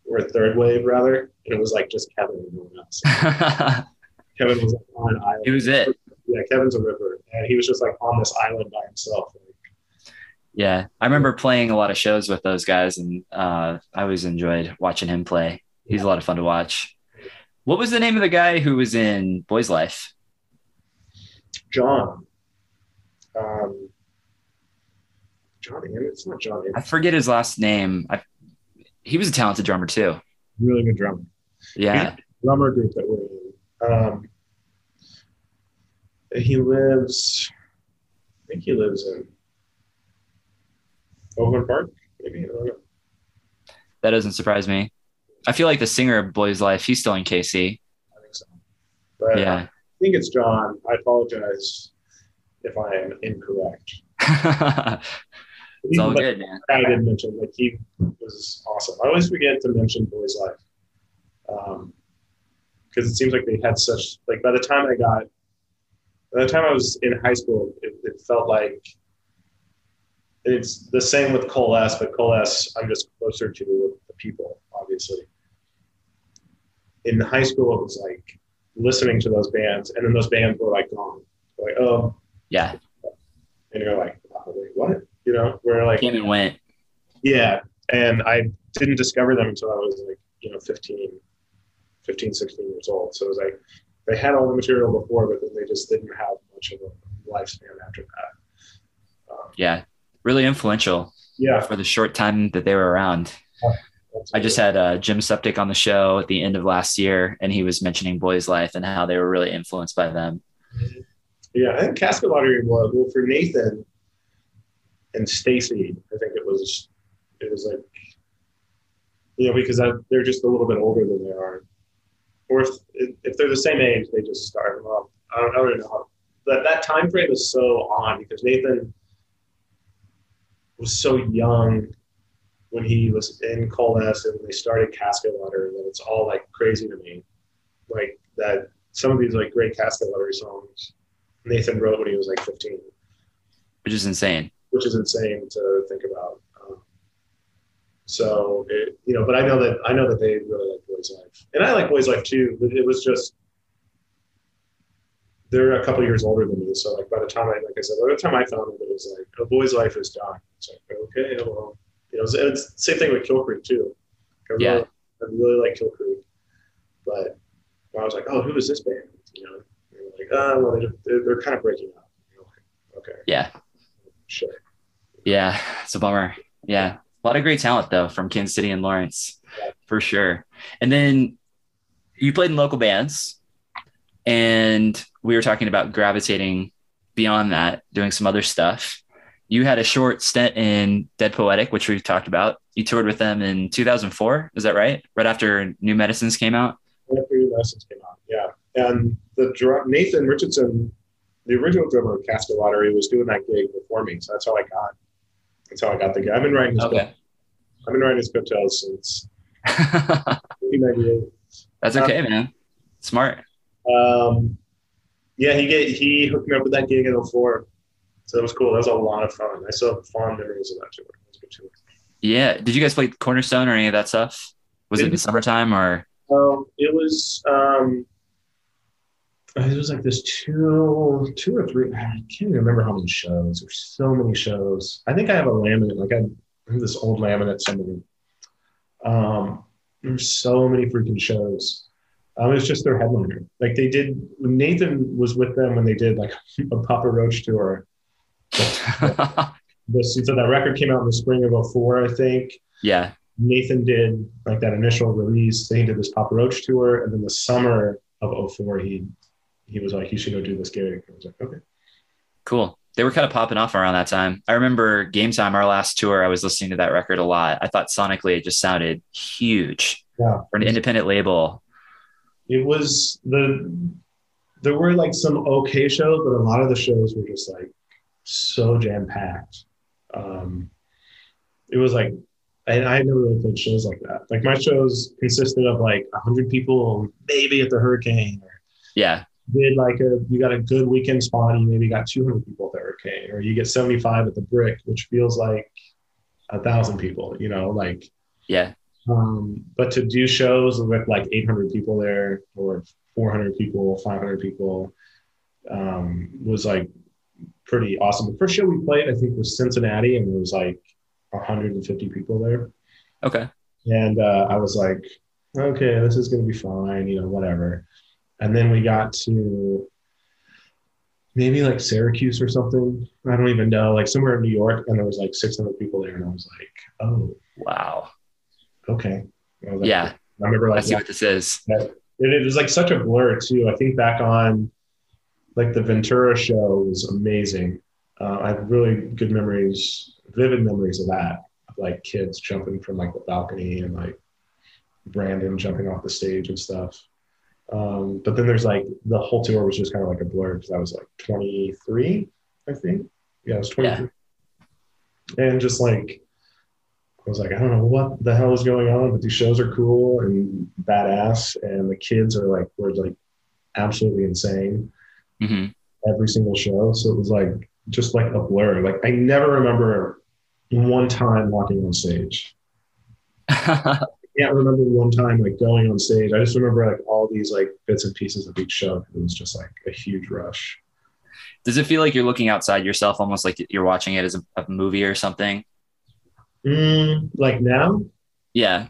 or third wave rather, and it was like just Kevin and no one else. [laughs] Kevin was like on an island. It was it. Yeah, Kevin's a river, and he was just like on this island by himself. Like, yeah. I remember playing a lot of shows with those guys and uh, I always enjoyed watching him play. He's a lot of fun to watch. What was the name of the guy who was in Boys Life? John, um, John, it's not John. I forget his last name. I, he was a talented drummer too. really good drummer. Yeah. drummer group that we're in. Um, he lives, I think he lives in Overland Park, maybe. I don't know. That doesn't surprise me. I feel like the singer of Boys Life, he's still in KC. I think so. But Yeah. I think it's John. I apologize if I am incorrect. [laughs] it's all good, man. I didn't mention, like, he was awesome. I always forget to mention Boys Life. Um, because it seems like they had such, like, by the time I got, by the time I was in high school, it, it felt like it's the same with Coalesce, but Coalesce, I'm just closer to the people, obviously. In high school, it was like listening to those bands, and then those bands were like gone. Like, oh, Yeah. and you're like, what? You know, we're like, Came and went. yeah. And I didn't discover them until I was like, you know, 15, 15, 16 years old. So it was like, they had all the material before, but then they just didn't have much of a lifespan after that. Um, Yeah. Really influential yeah. for the short time that they were around. I just had uh, Jim Suptic on the show at the end of last year, and he was mentioning Boys Life and how they were really influenced by them. Yeah, I think casket lottery was well for Nathan and Stacy. I think it was it was like you know because I, they're just a little bit older than they are, or if if they're the same age, they just start them up. I don't, I don't know how that that time frame is so odd because Nathan was so young when he was in Coalesce and when they started Casket Lottery that it's all like crazy to me, like that some of these like great Casket Lottery songs Nathan wrote when he was like 15, which is insane. Which is insane to think about. Um, so it, you know, but I know that I know that they really like Boys Life, and I like Boys Life too. But it was just they're a couple years older than me, so like by the time I like I said, by the time I found it, it was like a Boys Life is done. It's like okay, well, you know, it's, it's same thing with Kill Creek too. I really, yeah, I really like Kill Creek, but I was like, oh, who is this band? You know, like, oh, well, they're, they're kind of breaking up. Okay. Yeah. Sure. Yeah, it's a bummer. Yeah, a lot of great talent though from Kansas City and Lawrence, yeah. for sure. And then you played in local bands, and we were talking about gravitating beyond that, doing some other stuff. You had a short stint in Dead Poetic, which we've talked about. You toured with them in 2004. Is that right? Right after New Medicines came out. Right after New Medicines came out. And the drum, Nathan Richardson, the original drummer of Casket Lottery, was doing that gig before me. So that's how I got. That's how I got the gig. I've been writing his. Okay. I've been writing his coattails since 1998. [laughs] That's okay, um, man. Smart. Um, yeah, he get he hooked me up with that gig in 04. So that was cool. That was a lot of fun. I still have fond memories of that tour. It was good tour. Yeah. Did you guys play Cornerstone or any of that stuff? Was it, it in the summertime or? Um, it was um, it was like this two, two or three. I can't even remember how many shows. There's so many shows. I think I have a laminate. Like I have this old laminate somewhere. Um, there's so many freaking shows. Um, it was just their headliner. Like they did. Nathan was with them when they did like [laughs] a Papa Roach tour. [laughs] this, so that record came out in the spring of 04, I think. Yeah. Nathan did like that initial release. They did this Papa Roach tour, and then the summer of 04, he he was like, "You should go do this gig." I was like, "Okay." Cool. They were kind of popping off around that time. I remember Game Time, our last tour. I was listening to that record a lot. I thought sonically it just sounded huge yeah. for an independent label. It was the there were like some okay shows, but a lot of the shows were just like so jam packed. Um, it was like and I never really played shows like that. Like my shows consisted of like hundred people, maybe at the Hurricane. Or yeah, did like a you got a good weekend spot, you maybe got two hundred people at the Hurricane, or you get seventy five at the Brick, which feels like a thousand people. You know, like yeah. Um, but to do shows with like eight hundred people there, or four hundred people, five hundred people, um, was like pretty awesome. The first show we played, I think, was Cincinnati, and there was like 150 people there. Okay. And uh, I was like, okay, this is going to be fine, you know, whatever. And then we got to maybe like Syracuse or something. I don't even know, like somewhere in New York, and there was like 600 people there, and I was like, oh, wow, okay. Like, yeah, I remember like, I see what this is. It, it was like such a blur too. I think back on like the Ventura show was amazing. Uh, I have really good memories, vivid memories of that, like kids jumping from like the balcony and like Brandon jumping off the stage and stuff. Um, but then there's like the whole tour was just kind of like a blur because I was like 23, I think. Yeah, I was 23. Yeah. And just like, I was like, I don't know what the hell is going on, but these shows are cool and badass. And the kids are like, were like absolutely insane mm-hmm. every single show. So it was like, just like a blur. Like I never remember one time walking on stage. [laughs] can't remember one time like going on stage. I just remember like all these like bits and pieces of each show. It was just like a huge rush. Does it feel like you're looking outside yourself, almost like you're watching it as a, a movie or something? Mm, like now? Yeah.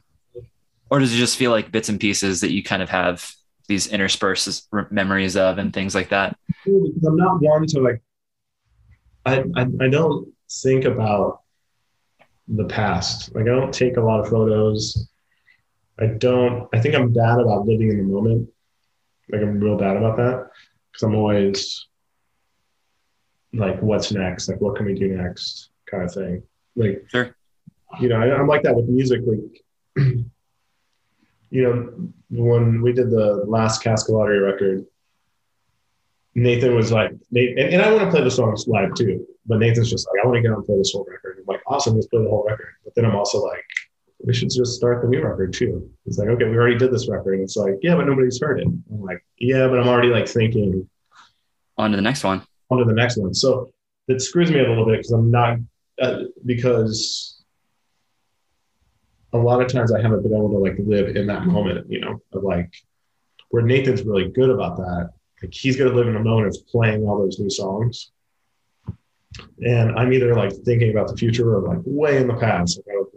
Or does it just feel like bits and pieces that you kind of have these interspersed memories of and things like that? I'm not one to like. I, I I don't think about the past. Like I don't take a lot of photos. I don't, I think I'm bad about living in the moment. Like I'm real bad about that because I'm always like what's next, like what can we do next, kind of thing. Like, Sure. you know, I, I'm like that with music. Like, [clears throat] you know, when we did the last Casket Lottery record, Nathan was like, Nate, and, and I want to play the songs live too, but Nathan's just like, I want to get on and play this whole record. I'm like, awesome, let's play the whole record. But then I'm also like, we should just start the new record too. It's like, okay, we already did this record. And it's like, yeah, but nobody's heard it. I'm like, yeah, but I'm already like thinking On to the next one. on to the next one. So it screws me a little bit because I'm not, uh, because a lot of times I haven't been able to like live in that moment, you know, of like where Nathan's really good about that. Like he's going to live in a moment of playing all those new songs. And I'm either like thinking about the future or like way in the past. Like, I would, like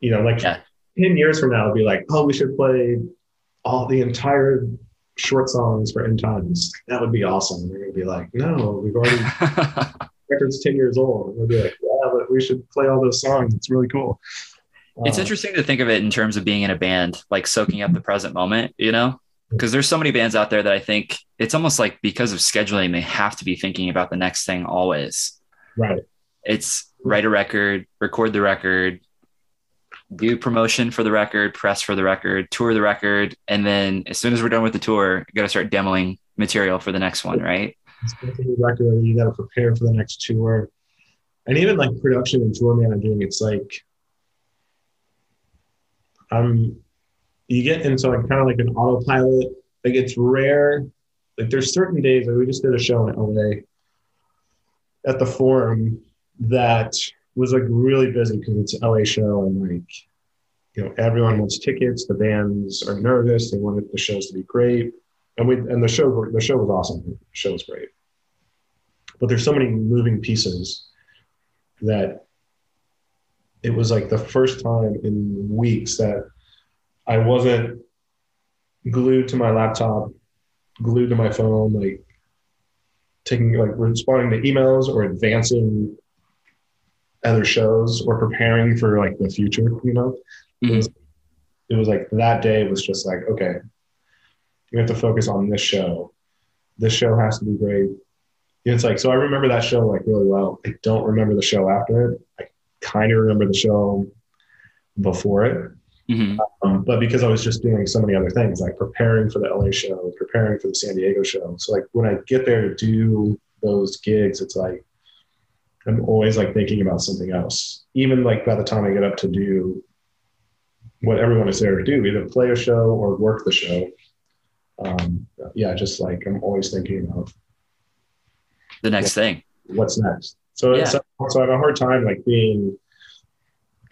you know, like Yeah. 10 years from now, it'll be like, oh, we should play all the entire short songs for end times. That would be awesome. And they're going to be like, no, we've already, [laughs] record's 10 years old. We'll be like, yeah, but we should play all those songs. It's really cool. it's Um, interesting to think of it in terms of being in a band, like soaking up the present moment, you know? Because there's so many bands out there that I think it's almost like because of scheduling, they have to be thinking about the next thing always. Right. It's write a record, record the record, do promotion for the record, press for the record, tour the record, and then as soon as we're done with the tour, you got to start demoing material for the next one, right? Record. You got to prepare for the next tour. And even like production and tour managing, it's like, um, you get into like kind of like an autopilot. Like it's rare. Like there's certain days like we just did a show in LA at the Forum that was like really busy because it's LA show and like you know everyone wants tickets. The bands are nervous. They wanted the shows to be great, and we and the show the show was awesome. The show was great, but there's so many moving pieces that it was like the first time in weeks that I wasn't glued to my laptop, glued to my phone, like taking like responding to emails or advancing other shows or preparing for like the future, you know? It was, it was like that day was just like, okay, we have to focus on this show. This show has to be great. It's like, so I remember that show like really well. I don't remember the show after it. I kind of remember the show before it. Mhm. Um, but because I was just doing so many other things, like preparing for the LA show, preparing for the San Diego show. So like when I get there to do those gigs, it's like I'm always like thinking about something else. Even like by the time I get up to do what everyone is there to do, either play a show or work the show. Um, yeah, just like I'm always thinking of The next thing what's next. So, Yeah. so, so I have a hard time like being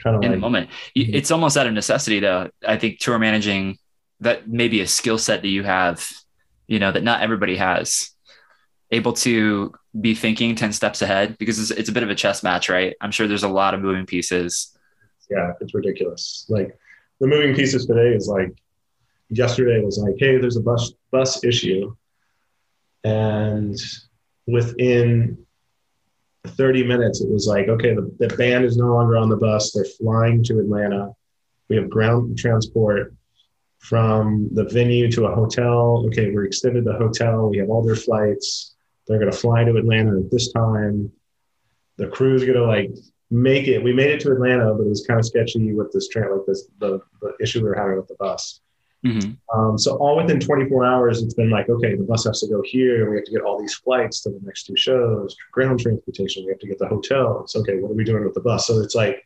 kind of in the moment. Mhm. It's almost out of necessity, though. I think tour managing that may be a skill set that you have, you know, that not everybody has. Able to be thinking 10 steps ahead because it's, it's a bit of a chess match, right? I'm sure there's a lot of moving pieces. yeah, it's ridiculous. Like the moving pieces today is like yesterday was like, hey, there's a bus bus issue, and within 30 minutes, it was like, okay, the, the band is no longer on the bus. They're flying to Atlanta. We have ground transport from the venue to a hotel. Okay, we're extended the hotel. We have all their flights. They're going to fly to Atlanta at this time. The crew's going to like make it. We made it to Atlanta, but it was kind of sketchy with this train, like this the, the issue we were having with the bus. Mhm. Um, so all within 24 hours, it's been like, okay, the bus has to go here. We have to get all these flights to the next two shows, ground transportation. We have to get the hotels. Okay, what are we doing with the bus? So it's like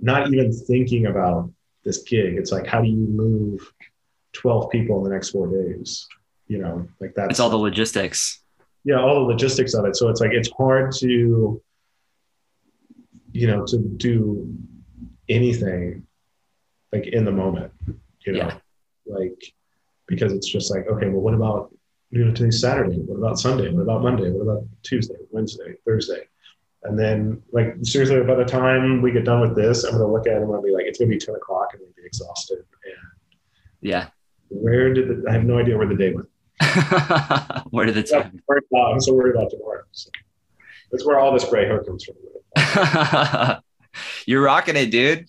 not even thinking about this gig. It's like, how do you move 12 people in the next four days? You know, like that. It's all the logistics. Yeah, all the logistics of it. So it's like it's hard to, you know, to do anything like in the moment, you know, Yeah. like because it's just like, okay, well, what about you know today's Saturday? What about Sunday? What about Monday? What about Tuesday, Wednesday, Thursday? And then like seriously, by the time we get done with this, I'm gonna look at it and I'll be like, it's gonna be 10 o'clock and gonna be exhausted. And Yeah. where did the, I have no idea where the day went. [laughs] Where did the Yeah, time? worried about- I'm so worried about tomorrow. So that's where all this gray hair comes from. [laughs] You're rocking it, dude.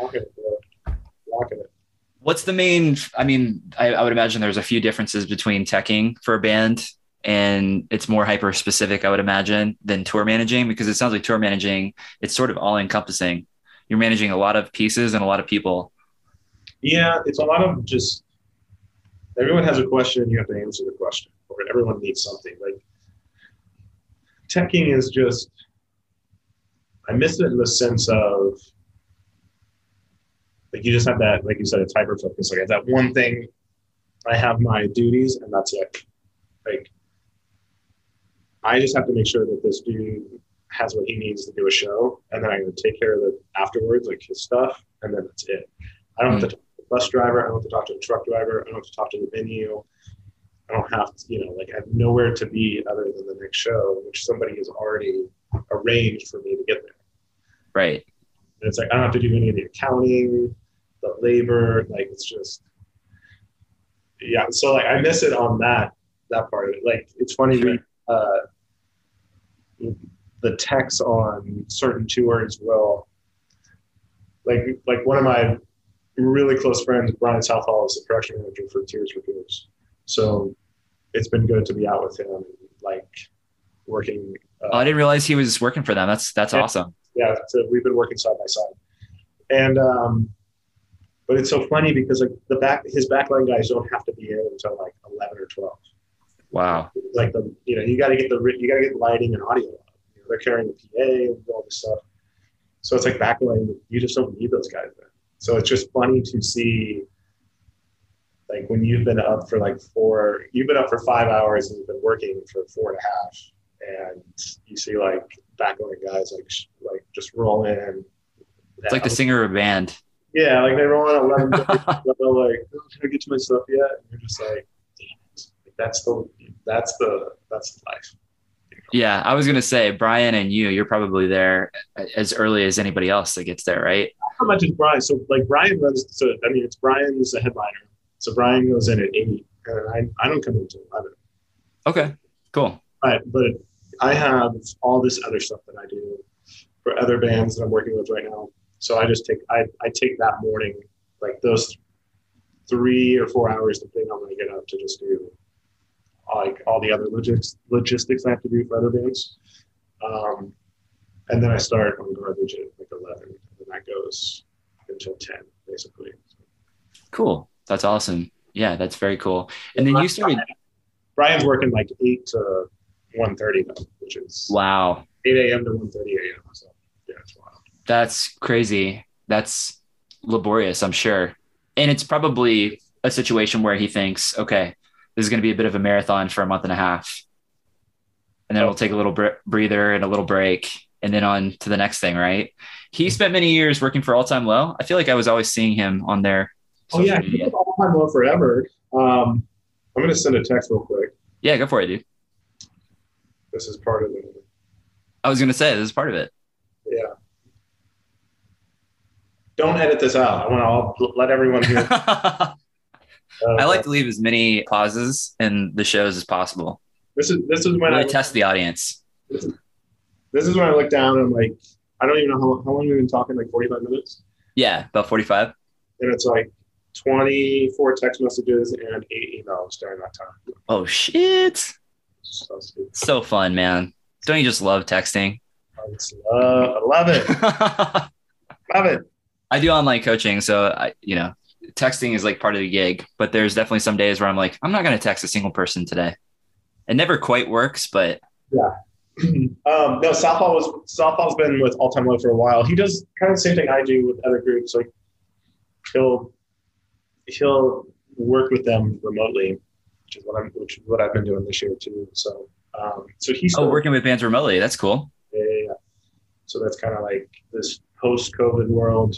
Rocking it, bro. Rocking it. What's the main? I mean, I, I would imagine there's a few differences between teching for a band and it's more hyper specific, I would imagine, than tour managing because it sounds like tour managing, it's sort of all encompassing. You're managing a lot of pieces and a lot of people. Yeah, it's a lot of just everyone has a question, you have to answer the question, or everyone needs something. Like teching is just I miss it in the sense of like you just have that, like you said, it's hyper focus. Like that one thing, I have my duties and that's it. Like I just have to make sure that this dude has what he needs to do a show, and then I'm going to take care of it afterwards, like his stuff, and then that's it. I don't mm-hmm. have to the bus driver. I don't have to talk to the truck driver. I don't have to talk to the venue. I don't have to, you know, like I have nowhere to be other than the next show, which somebody has already arranged for me to get there. Right. And it's like I don't have to do any of the accounting, the labor. Like it's just, yeah. So like I miss it on that that part of it. Like it's funny. Sure. We, uh, the techs on certain tours will like like one of my really close friends, Brian Southall, is the production manager for Tears for Fears. So it's been good to be out with him, like working. Uh, oh, I didn't realize he was working for them. That's that's yeah, awesome. Yeah, so we've been working side by side, and um, but it's so funny because like the back his backline guys don't have to be in until like eleven or twelve. Wow. Like the you know you got to get the you got to get lighting and audio. You know, they're carrying the PA and all this stuff. So it's like backline. You just don't need those guys there. So it's just funny to see like when you've been up for like four, you've been up for five hours and you've been working for four and a half, and you see like backline guys like like just roll in. It's like the singer of a band. Yeah, like they roll in at eleven. [laughs] they're like, oh, can I get to my stuff yet? And you're just like, that's the that's the that's the life. Yeah, I was gonna say Brian and you, you're probably there as early as anybody else that gets there, right? How much is Brian? So like Brian runs. So I mean, it's Brian's the headliner. So Brian goes in at eight, and I I don't come in until eleven. Okay, cool. Right, but I have all this other stuff that I do for other bands that I'm working with right now. So I just take I I take that morning, like those three or four hours, depending on when I get up, to just do like all the other logistics logistics I have to do for other bands. Um, and then I start on garbage at like 11, and that goes until 10, basically. Cool. That's awesome. Yeah, that's very cool. And then you started. Brian's working like 8 to 1.30 though, which is wow 8 a.m. to 1.30 a.m. So yeah, it's wild. That's crazy. That's laborious, I'm sure. And it's probably a situation where he thinks, okay, this is going to be a bit of a marathon for a month and a half. And then we'll oh. take a little br- breather and a little break and then on to the next thing, right? He spent many years working for All Time Low. I feel like I was always seeing him on there. Oh, yeah. All Time Low forever. Um, I'm going to send a text real quick. Yeah, go for it, dude. This is part of it. I was going to say, this is part of it. Yeah. Don't edit this out. I want to let everyone hear. [laughs] I like to leave as many pauses in the shows as possible. This is this is when really I test the audience. This is, this is when I look down and I'm like, I don't even know how, how long we've been talking, like 45 minutes? Yeah, about 45. And it's like 24 text messages and eight emails during that time. Oh, shit. So, so fun, man. Don't you just love texting? I love it. [laughs] love it. I do online coaching, so I, you know, texting is like part of the gig, but there's definitely some days where I'm like, I'm not going to text a single person today. It never quite works, but yeah. [clears throat] um, no, Southall was Southall's been with All Time Low for a while. He does kind of the same thing I do with other groups. Like he'll he'll work with them remotely, which is what I'm which is what I've been doing this year too. So um, so he's oh working with bands remotely. That's cool. Yeah, yeah, yeah. So that's kind of like this post COVID world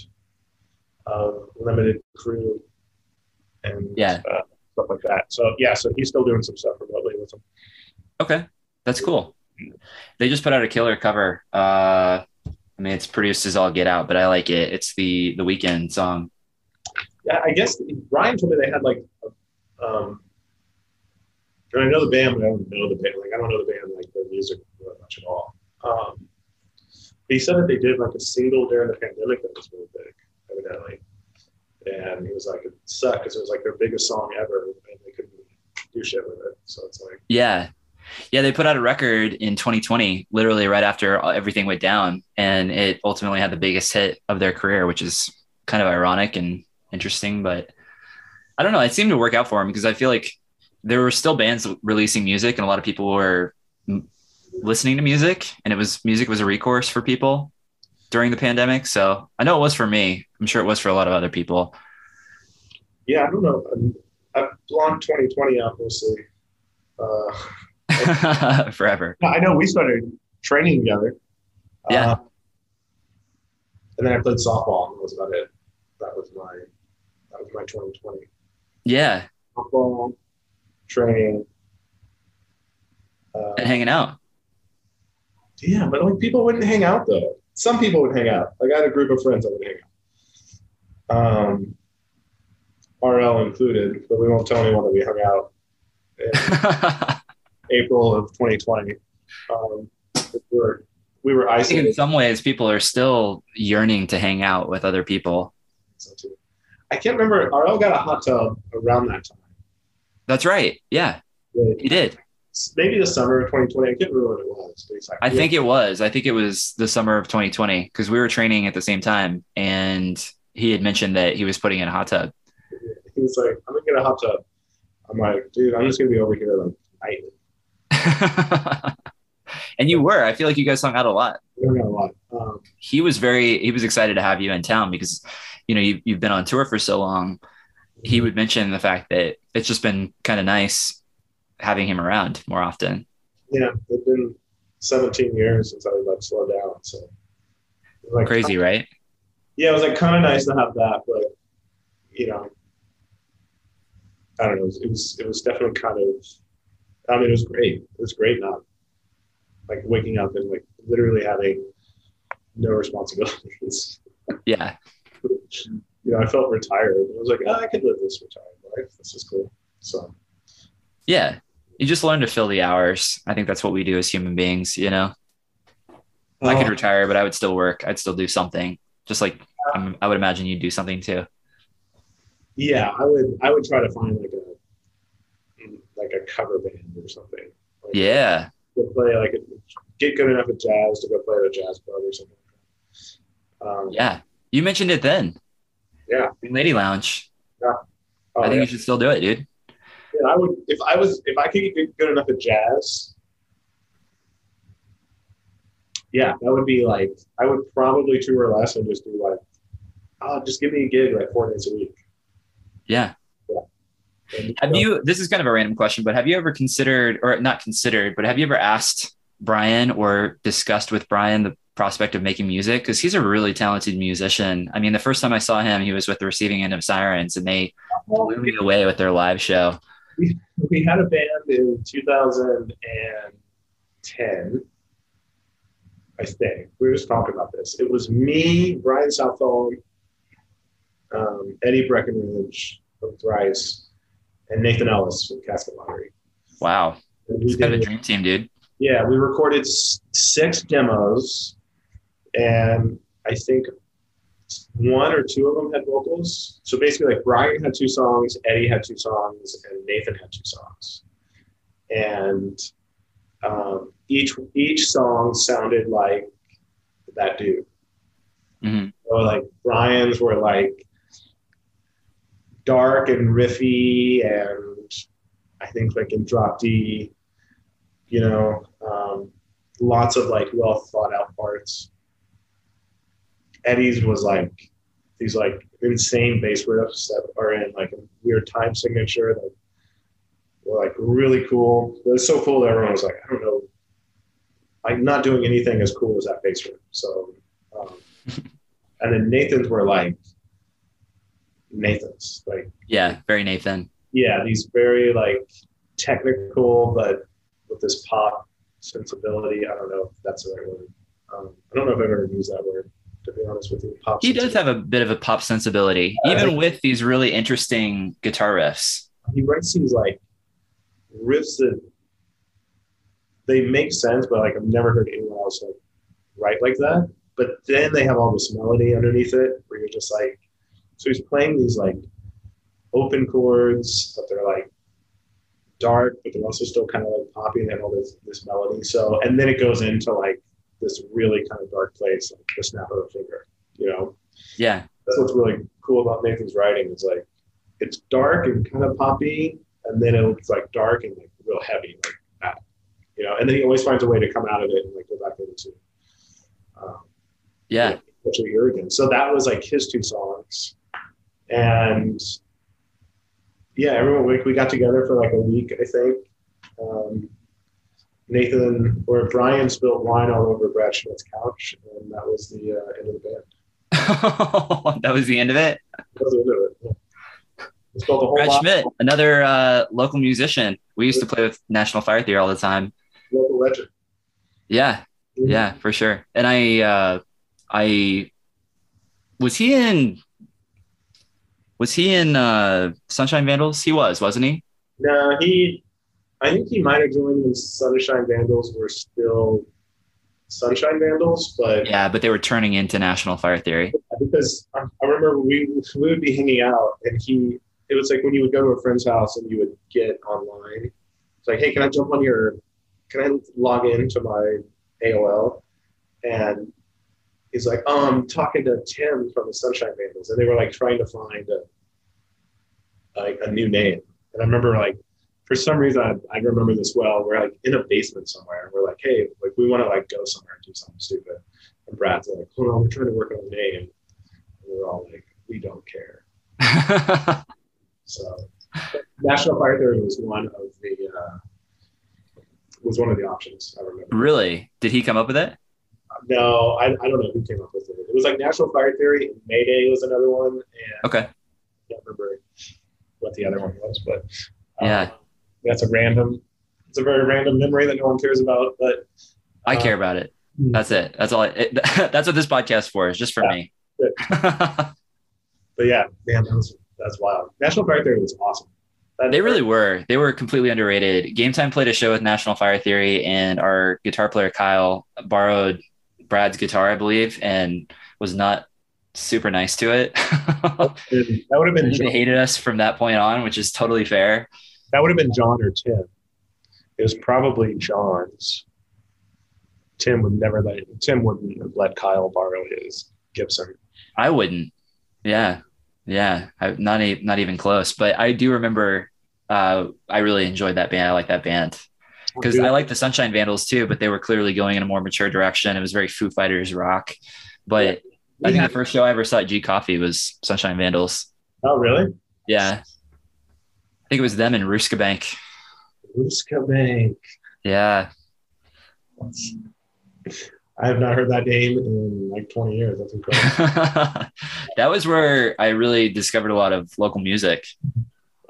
of limited crew and yeah. Uh, stuff like that. So yeah, so he's still doing some stuff remotely with them. Okay, that's cool. They just put out a killer cover. Uh, I mean, it's produced as all get out, but I like it. It's the the Weeknd song. Yeah, I guess Ryan told me they had like, um, I know the band, but I don't know the band. Like I don't know the band like their music really much at all. Um, he said that they did like a single during the pandemic that was really big evidently. And he was like, it sucked because it was like their biggest song ever, and they couldn't do shit with it. So it's like, yeah, Yeah, they put out a record in 2020, literally right after everything went down, and it ultimately had the biggest hit of their career, which is kind of ironic and interesting. But I don't know. It seemed to work out for them because I feel like there were still bands releasing music, and a lot of people were listening to music, and it was music was a recourse for people during the pandemic. So I know it was for me. I'm sure it was for a lot of other people. Yeah, I don't know. Blocked 2020, obviously. Uh, [laughs] Forever. I know we started training together. Yeah. Uh, and then I played softball, and that was about it. That was my that was my 2020. Yeah. Softball, training, uh, and hanging out. Yeah, but like people wouldn't hang out though. Some people would hang out. Like I had a group of friends that would hang out. Um, RL included, but we won't tell anyone that we hung out [laughs] April of 2020. Um, we were we were isolated. in some ways, people are still yearning to hang out with other people. So I can't remember. RL got a hot tub around that time. That's right. Yeah, he did. Maybe the summer of 2020. I can't remember what it was. Exactly. I think it was. I think it was the summer of 2020 because we were training at the same time, and he had mentioned that he was putting in a hot tub. He was like, "I'm gonna get a hot tub." I'm like, "Dude, I'm just gonna be over here like nightly." [laughs] and you were. I feel like you guys hung out a lot. We hung out a lot. Um, he was very. He was excited to have you in town because, you know, you, you've been on tour for so long. He would mention the fact that it's just been kind of nice having him around more often. Yeah, it's been 17 years since I like slowed down. So like crazy, right? Yeah, it was like kind of nice to have that, but you know, I don't know. It was, it was, it was definitely kind of. I mean, it was great. It was great not like waking up and like literally having no responsibilities. Yeah. you know, I felt retired. I was like, oh, I could live this retired life. This is cool. So. Yeah, you just learn to fill the hours. I think that's what we do as human beings, you know. Oh. I could oh. retire, but I would still work. I'd still do something. Just like I'm, i would imagine you'd do something too. Yeah, I would. I would try to find like a like a cover band or something. Like yeah. To play like get good enough at jazz to go play at a jazz club or something. Um, yeah, you mentioned it then. Yeah. Lady Lounge. Yeah. Oh, I think yeah. you should still do it, dude. Yeah, I would if I was if I could get good enough at jazz. Yeah, that would be like I would probably tour less and just do like, oh, just give me a gig like four days a week. Yeah. Have you? This is kind of a random question, but have you ever considered, or not considered, but have you ever asked Brian or discussed with Brian the prospect of making music because he's a really talented musician. I mean, the first time I saw him, he was with the receiving end of Sirens, and they blew me away with their live show we, we had a band in 2010, I think. We were just talking about this. It was me, Brian Southall, um, Eddie Breckenridge from Thrice, and Nathan Ellis from Casket Lottery. Wow. It's kind of a dream team, dude. Yeah, we recorded six demos, and I think one or two of them had vocals. So basically, like Brian had two songs, Eddie had two songs, and Nathan had two songs. And um, each each song sounded like that dude. Mm-hmm. So like Brian's were like dark and riffy, and I think like in drop D, you know, um, lots of like well thought out parts. Eddie's was like these like insane bass riffs that are in like a weird time signature that were like really cool. It was so cool that everyone was like, I don't know, I'm not doing anything as cool as that bass riff. So, um, [laughs] and then Nathan's were like Nathan's, like yeah, very Nathan. Yeah, these very like technical, but with this pop sensibility. I don't know if that's the right word. Um, I don't know if I've ever used that word to be honest with you. Pop he does have a bit of a pop sensibility, uh, even with these really interesting guitar riffs. He writes these like riffs that they make sense, but like I've never heard anyone else like write like that. But then they have all this melody underneath it, where you're just like, so he's playing these like open chords, but they're like dark, but they're also still kind of like poppy and have all this this melody. So and then it goes into like this really kind of dark place, like the snap of a finger. You know, Yeah. that's what's really cool about Nathan's writing. Is like it's dark and kind of poppy, and then it's like dark and like real heavy like that. You know, and then he always finds a way to come out of it and like go back into um, Yeah. such a year again. So that was like his two songs. And yeah, everyone we, we got together for like a week, I think. Um, Nathan or Brian spilled wine all over Brad Schmidt's couch, and that was the uh, end of the band. [laughs] that was the end of it. That was the end of it. Yeah. Brad lot Schmidt, another uh, local musician. We used to play with National Fire Theory all the time. local legend. Yeah, yeah, for sure. And I, uh, I was he in, was he in uh, Sunshine Vandals? He was, wasn't he? No, he. I think he might have joined when Sunshine Vandals were still Sunshine Vandals, but Yeah, but they were turning into National Fire Theory. because I, I remember we we would be hanging out, and he. It was like when you would go to a friend's house and you would get online. It's like, hey, can I jump on your? Can I log into my AOL? And he's like, oh, I'm talking to Tim from the Sunshine Vandals, and they were like trying to find a like a new name. And I remember like for some reason I, I remember this well. We're like in a basement somewhere, and we're like, hey, like we want to like go somewhere and do something stupid. And Brad's like, hold on, we're trying to work on a name. And we're all like, we don't care. [laughs] So National Fire Theory was one of the uh, was one of the options. I remember. really? Did he come up with it? No, I, I don't know who came up with it. It was like National Fire Theory. Mayday was another one, and Okay. I can't remember what the other one was, but uh, Yeah. that's a random. It's a very random memory that no one cares about, but I Uh, care about it. That's it. That's all. I, it, [laughs] that's what this podcast for is just for Yeah. me. [laughs] but yeah, man, that was that's wild. National Fire Theory was awesome. That- They really were. They were completely underrated. Game Time played a show with National Fire Theory, and our guitar player Kyle borrowed Brad's guitar, I believe, and was not super nice to it. [laughs] that would have been they hated us from that point on, which is totally fair. that would have been John or Tim. It was probably John's. Tim would never let Tim wouldn't let Kyle borrow his Gibson. I wouldn't. Yeah, yeah. I, not a, not even close. But I do remember. Uh, I really enjoyed that band. I like that band because I like the Sunshine Vandals too, but they were clearly going in a more mature direction. It was very Foo Fighters rock. But I think the first show I ever saw at G Coffee was Sunshine Vandals. oh really? Yeah. I think it was them and Ruska Bank. Ruska Bank. Yeah. I have not heard that name in like 20 years. That's incredible. [laughs] that was where I really discovered a lot of local music.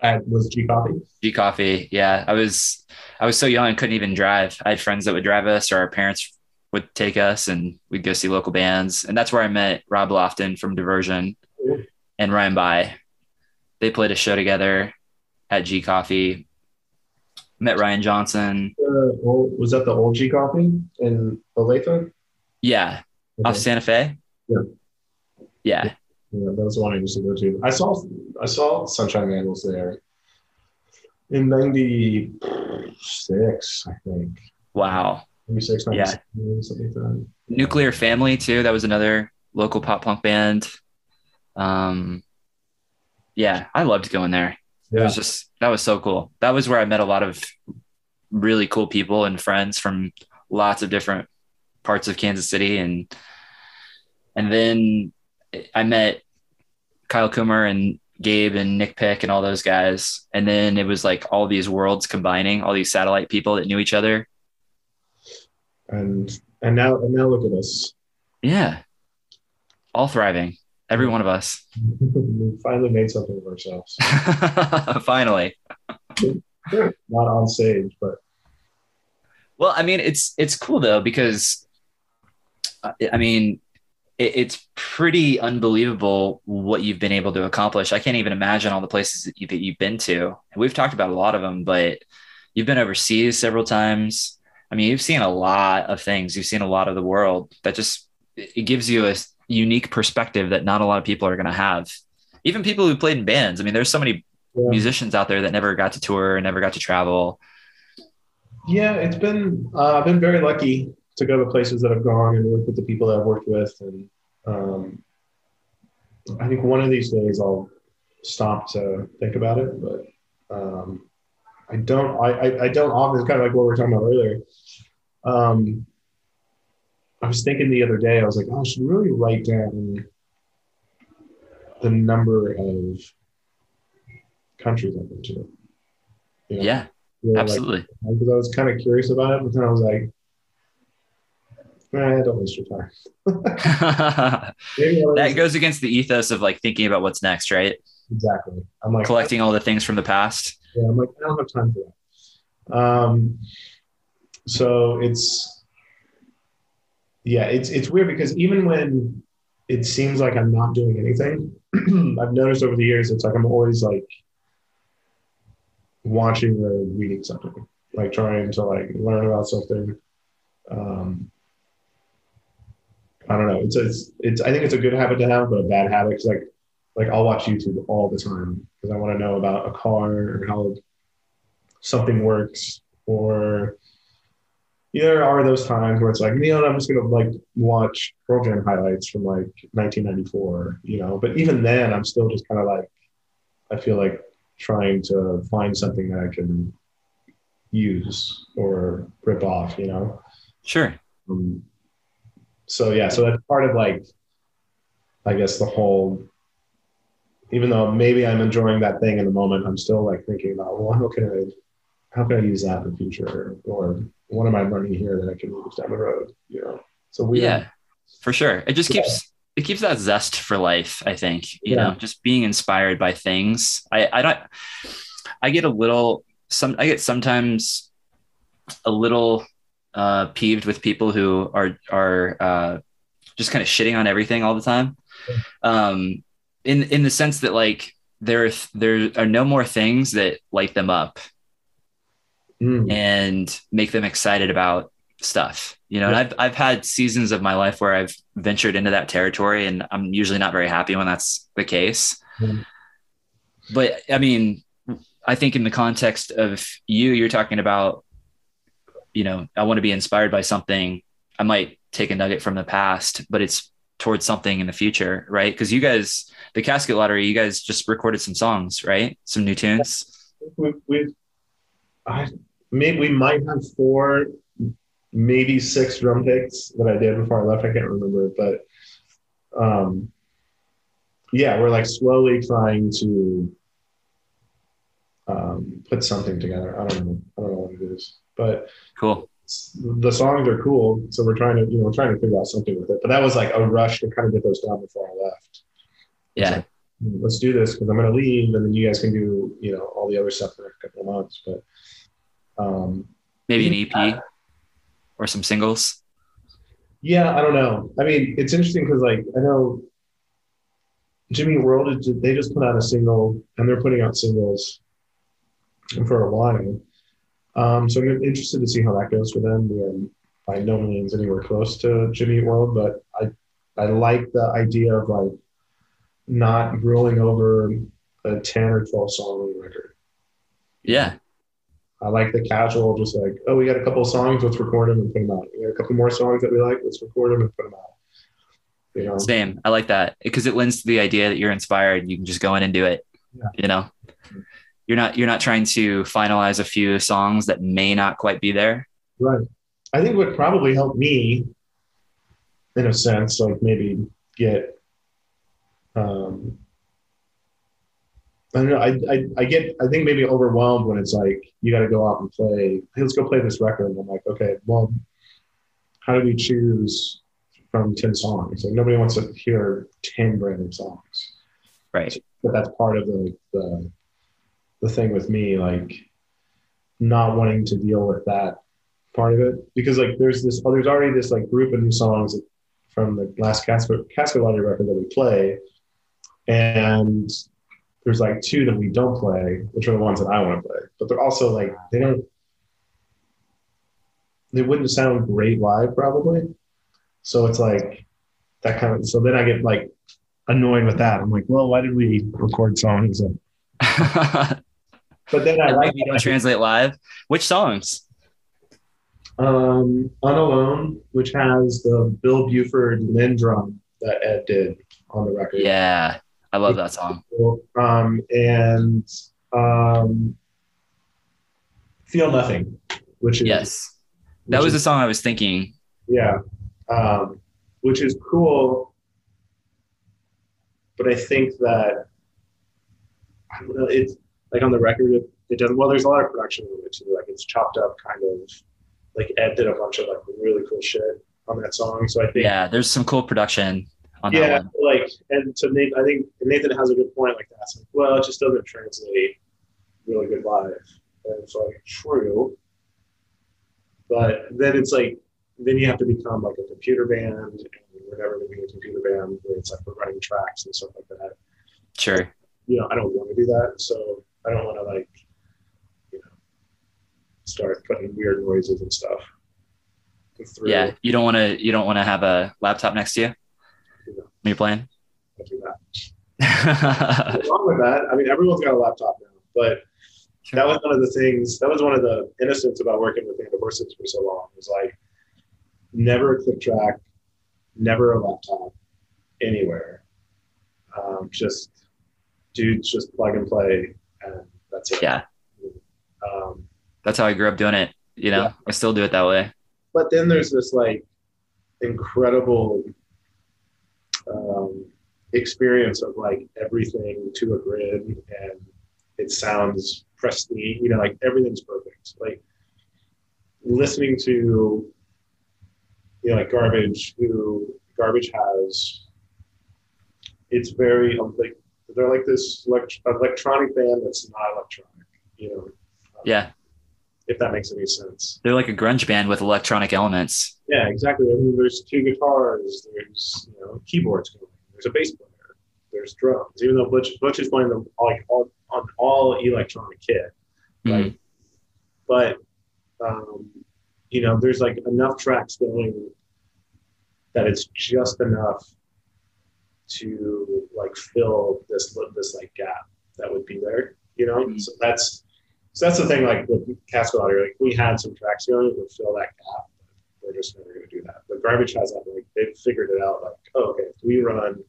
I was G Coffee. G Coffee. Yeah. I was I was so young I couldn't even drive. I had friends that would drive us or our parents would take us and we'd go see local bands. And that's where I met Rob Lofton from Diversion and Ryan By. They played a show together at G Coffee. Met Ryan Johnson. Uh, was that the old G Coffee in Olathe? Yeah. Off Santa Fe. Yeah. Yeah. Yeah, that was the one I used to go to. I saw I saw Sunshine Vandals there in '96, I think. Wow. 96, Yeah. something like that. Nuclear Family too. That was another local pop punk band. Um, yeah, I loved going there. It was just that was so cool. That was where I met a lot of really cool people and friends from lots of different parts of Kansas City, and and then I met Kyle Kummer and Gabe and Nick Pick and all those guys, and then it was like all these worlds combining, all these satellite people that knew each other. And and now and now look at us. Yeah, all thriving, every one of us. [laughs] we finally made something of ourselves. [laughs] Finally. [laughs] Not on stage, but Well, I mean, it's it's cool though because, uh, I mean, it, it's pretty unbelievable what you've been able to accomplish. I can't even imagine all the places that, you, that you've been to. And we've talked about a lot of them, but you've been overseas several times. I mean, you've seen a lot of things. You've seen a lot of the world. That just it gives you a unique perspective that not a lot of people are going to have. Even people who played in bands. I mean, there's so many Yeah. musicians out there that never got to tour, never got to travel. Yeah, it's been uh, I've been very lucky to go to places that I've gone and work with the people that I've worked with, and um, I think one of these days I'll stop to think about it, but um, I don't. I, I, don't often. It's kind of like what we were talking about earlier. Um, I was thinking the other day. I was like, oh, I should really write down the number of countries I've been to. You know? Yeah, absolutely. because I was kind of curious about it, but then I was like, eh, don't waste your time. [laughs] That goes against the ethos of like thinking about what's next, right? exactly. I'm like, Collecting all the things from the past. Yeah, I'm like, I don't have time for that. Um, so it's, yeah, it's it's weird because even when it seems like I'm not doing anything, [clears throat] I've noticed over the years it's like I'm always like watching or reading something, like trying to like learn about something. Um, I don't know. It's, it's it's I think it's a good habit to have, but a bad habit because like like I'll watch YouTube all the time because I want to know about a car or how something works, or there are those times where it's like, you know, I'm just gonna like watch Pearl Jam highlights from like 1994, you know. But even then, I'm still just kind of like, I feel like trying to find something that I can use or rip off, you know. Sure. Um, so yeah, so that's part of like, I guess the whole. Even though maybe I'm enjoying that thing in the moment, I'm still like thinking about, well, how can I, how can I use that in the future, or what am I learning here that I can use down the road? You know. So we Yeah, for sure. It just Yeah. keeps it keeps that zest for life. I think you Yeah. know, just being inspired by things. I I don't. I get a little some. I get sometimes a little uh, peeved with people who are are uh, just kind of shitting on everything all the time. Um, in in the sense that like there there are no more things that light them up Mm, and make them excited about stuff. You know, and I've I've had seasons of my life where I've ventured into that territory and I'm usually not very happy when that's the case. Mhm. But I mean, I think in the context of you, you're talking about, you know, I want to be inspired by something. I might take a nugget from the past, but it's towards something in the future, right? Because you guys, the Casket Lottery, you guys just recorded some songs, right? Some new tunes. we I maybe we might have four, maybe six drum takes that I did before I left. I can't remember, but um, yeah, we're like slowly trying to um, put something together. I don't know. I don't know what it is, but Cool. The songs are cool. So we're trying to, you know, we're trying to figure out something with it. But that was like a rush to kind of get those down before I left. Yeah. So, let's do this because I'm going to leave, and then you guys can do, you know, all the other stuff for a couple of months. But um, Maybe an EP or some singles. yeah, I don't know. I mean, it's interesting because like I know Jimmy World they just put out a single, and they're putting out singles for a while. Um, so I'm interested to see how that goes for them. We are by no means anywhere close to Jimmy Eat World, but I I like the idea of like not grueling over a ten or twelve song record. Yeah. I like the casual, just like oh, we got a couple of songs, let's record them and put them out. We got a couple more songs that we like, let's record them and put them out. You know, Same. I like that because it lends to the idea that you're inspired. You can just go in and do it. Yeah. You know, you're not you're not trying to finalize a few songs that may not quite be there. Right. I think what probably helped me, in a sense, like maybe get, um, I don't know. I, I, I get, I think maybe overwhelmed when it's like, you got to go out and play, hey, let's go play this record. And I'm like, okay, well, how do we choose from 10 songs? Like nobody wants to hear 10 brand new songs Right. but that's part of the, the the thing with me like not wanting to deal with that part of it. Because like there's this oh, there's already this like group of new songs from the last casket casket lottery record that we play. And there's like two that we don't play which are the ones that i want to play. But they're also like they don't they wouldn't sound great live probably. So it's like that kind of so then i get like annoyed with that. I'm like, well, why did we record songs? that [laughs] But then I like you don't translate live. Which songs? um, Unalone, which has the Bill Bruford Lynn drum that Ed did on the record. Yeah, I love that song. Um, and um, Feel Nothing, which is Yes, that was the song I was thinking. yeah, um, which is cool. But I think that I don't know. It's like on the record, it, it doesn't. Well, there's a lot of production in it too. Like it's chopped up, kind of. Like Ed did a bunch of like really cool shit on that song. So I think Yeah, there's some cool production on yeah, that one. like and to Nathan, I think Nathan has a good point like that. It's like, well, it just doesn't translate really good live. And it's like true. But then it's like then you have to become like a computer band and we're never gonna be a computer band where it's like we're running tracks and stuff like that. Sure. You know, I don't want to do that. So I don't want to like, you know, start putting weird noises and stuff. Through Yeah, you don't want to. You don't want to have a laptop next to you when you're playing. I do that. [laughs] What's wrong with that? I mean, everyone's got a laptop now, but that was one of the things that was one of the innocence about working with of Horses for so long was like never a click track never a laptop anywhere um, just dudes just plug and play and that's it Yeah, um, that's how I grew up doing it. You know, Yeah. I still do it that way. but then there's this like incredible um, experience of like everything to a grid and it sounds pristine you know like everything's perfect like listening to you know like garbage who garbage has it's very um, like they're like this elect- electronic band that's not electronic you know um, Yeah, if that makes any sense they're like a grunge band with electronic elements. yeah, exactly. I mean, there's two guitars, there's you know keyboards going, there's a bass player, there's drums. Even though Butch Butch is playing them like all on all electronic kit, like, but um, you know, there's like enough tracks going that it's just enough to like fill this this like gap that would be there. You know, Mhm. so that's so that's the thing. Like with Casket Lottery, like we had some tracks going that would fill that gap we're just never going to do that. But garbage has that like they've figured it out. Like, oh, okay, if we run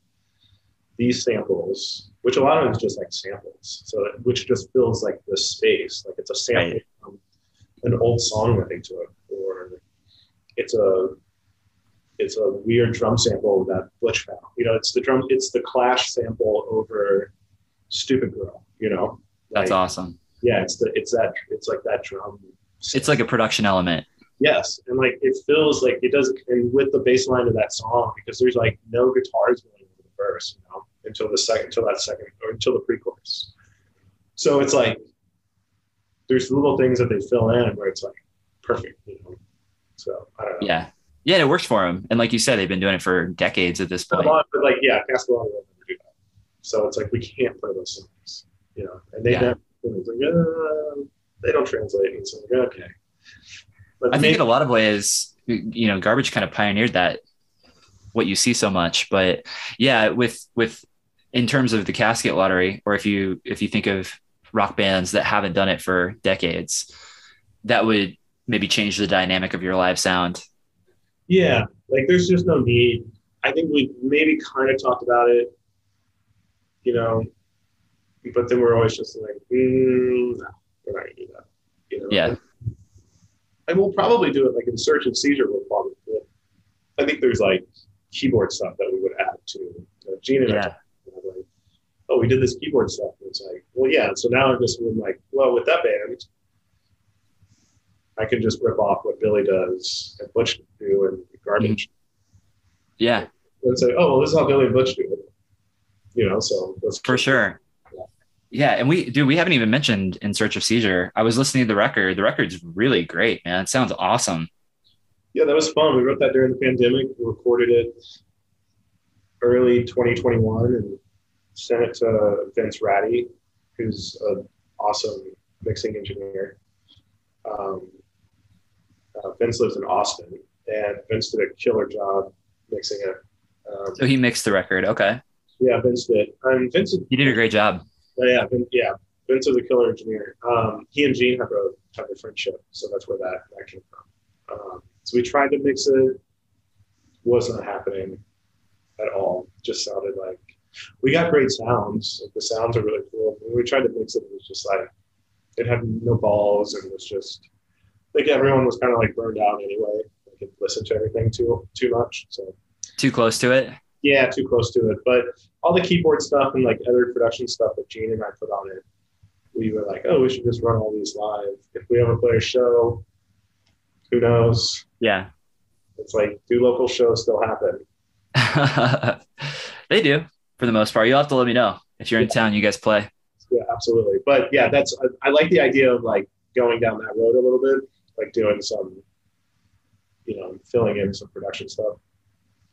these samples, which a lot of it is just like samples, so that, which just fills like the space. Like it's a sample Right. from an old song that they took, or it's a it's a weird drum sample that Butch found. You know, it's the drum, it's the Clash sample over Stupid Girl. You know, That's awesome. Yeah, it's the it's that it's like that drum. It's like a production element. Yes, and like it feels like it does, and with the bass line of that song, because there's like no guitars going into the verse, you know, until the second, until that second, or until the pre-chorus. So it's like there's little things that they fill in where it's like perfect, you know. So I don't know. Yeah, yeah, it works for them. And like you said, they've been doing it for decades at this point. lot, but like yeah, Casket Lottery will never do that. So it's like we can't play those songs, you know, and they Yeah. never. Like uh, they don't translate, and so like, okay. But I think maybe- in a lot of ways, you know, garbage kind of pioneered that what you see so much. But yeah, with with in terms of the casket lottery, or if you if you think of rock bands that haven't done it for decades, that would maybe change the dynamic of your live sound. Yeah, like there's just no need. I think we maybe kind of talked about it, you know, but then we're always just like, mm, no, we're not gonna do that. You know? Yeah. And, and we'll probably do it like in Search and Seizure. We'll probably do it. I think there's like keyboard stuff that we would add to. You know, Gene and I Yeah. about, like, oh, we did this keyboard stuff. And it's like, well, yeah. So now I'm just like, well, with that band, I can just rip off what Billy does and Butch do and Garbage Yeah, and say, oh, well, this is how Billy and Butch do it. You know, so for sure. Yeah, and we do. We haven't even mentioned "In Search of Seizure." I was listening to the record. The record's really great, man. It sounds awesome. Yeah, that was fun. We wrote that during the pandemic. We recorded it early 2021 and sent it to Vince Ratti, who's an awesome mixing engineer. Um, uh, Vince lives in Austin, and Vince did a killer job mixing it. Um, So he mixed the record. Okay, yeah, Vince did. And Vince, he did a great job. Yeah, Vin, yeah, Vince is a killer engineer. Um, he and Gene have a have a friendship, so that's where that that came from. Um, so we tried to mix it, wasn't happening at all. Just sounded like we got great sounds. Like the sounds are really cool. When we tried to mix it, it was just like it had no balls and was just think everyone was kind of like burned out anyway. They could listen to everything too too much. So Too close to it. yeah, too close to it. But all the keyboard stuff and like other production stuff that Gene and I put on it, we were like, oh, we should just run all these live. If we ever play a show, who knows? Yeah. It's like, do local shows still happen? [laughs] they do for the most part. You'll have to let me know if you're in town. You guys play. Yeah, absolutely. But yeah, that's I, I like the idea of like going down that road a little bit, like doing some, you know, filling in some production stuff.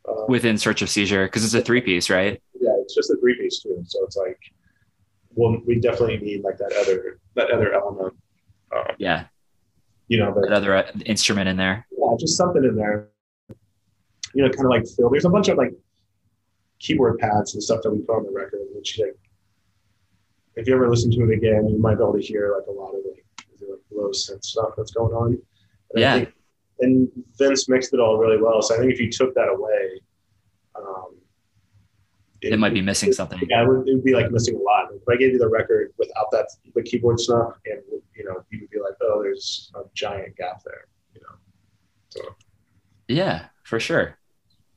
Um, Within Search of Seizure because it's a three piece, right? yeah, it's just a three piece too. So it's like, well, we definitely need like that other that other element. Um, Yeah. you know, That that other uh, instrument in there. yeah, just something in there. You know, kind of like fill. There's a bunch of like keyboard pads and stuff that we put on the record, which like, if you ever listen to it again, you might be able to hear like a lot of like, like low synth stuff that's going on. And Yeah. think- and Vince mixed it all really well. So I think if you took that away, um, It might be missing something. Yeah, it would, it would be like missing a lot. If I gave you the record without that, the keyboard stuff, and you know, you would be like, oh, there's a giant gap there. You know, so Yeah, for sure.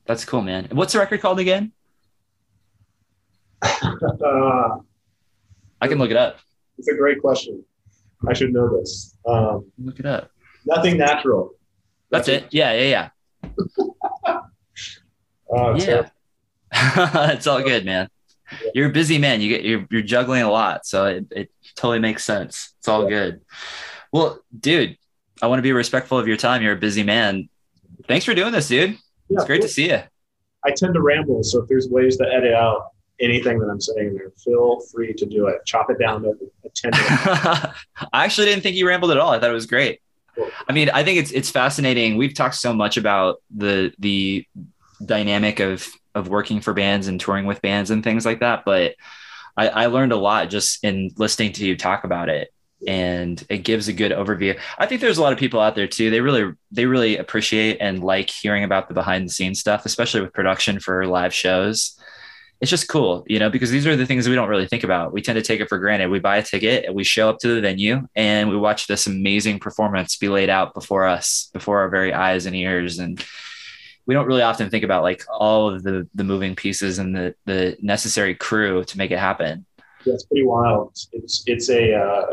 That's cool, man. What's the record called again? [laughs] uh, I can look it up. it's a great question. I should know this. Um, Look it up. nothing natural. That's it. Yeah, yeah, Uh, yeah. [laughs] so- Yeah. [laughs] it's all good, man. You're a busy man. You get you're you're juggling a lot, so it, it totally makes sense. It's all Yeah. good. Well, dude, I want to be respectful of your time. You're a busy man. Thanks for doing this, dude. yeah, It's great to see you. I tend to ramble, so if there's ways to edit out anything that I'm saying there, feel free to do it. Chop it down to a ten. [laughs] I actually didn't think you rambled at all. I thought it was great. Cool. I mean, I think it's it's fascinating. We've talked so much about the the dynamic of of working for bands and touring with bands and things like that, but I, I learned a lot just in listening to you talk about it. And it gives a good overview. I think there's a lot of people out there too. They really, they really appreciate and like hearing about the behind the scenes stuff, especially with production for live shows it's just cool, you know, because these are the things we don't really think about. We tend to take it for granted. We buy a ticket and we show up to the venue and we watch this amazing performance be laid out before us, before our very eyes and ears. And we don't really often think about like all of the the moving pieces and the the necessary crew to make it happen. Yeah, it's pretty wild. It's it's a uh,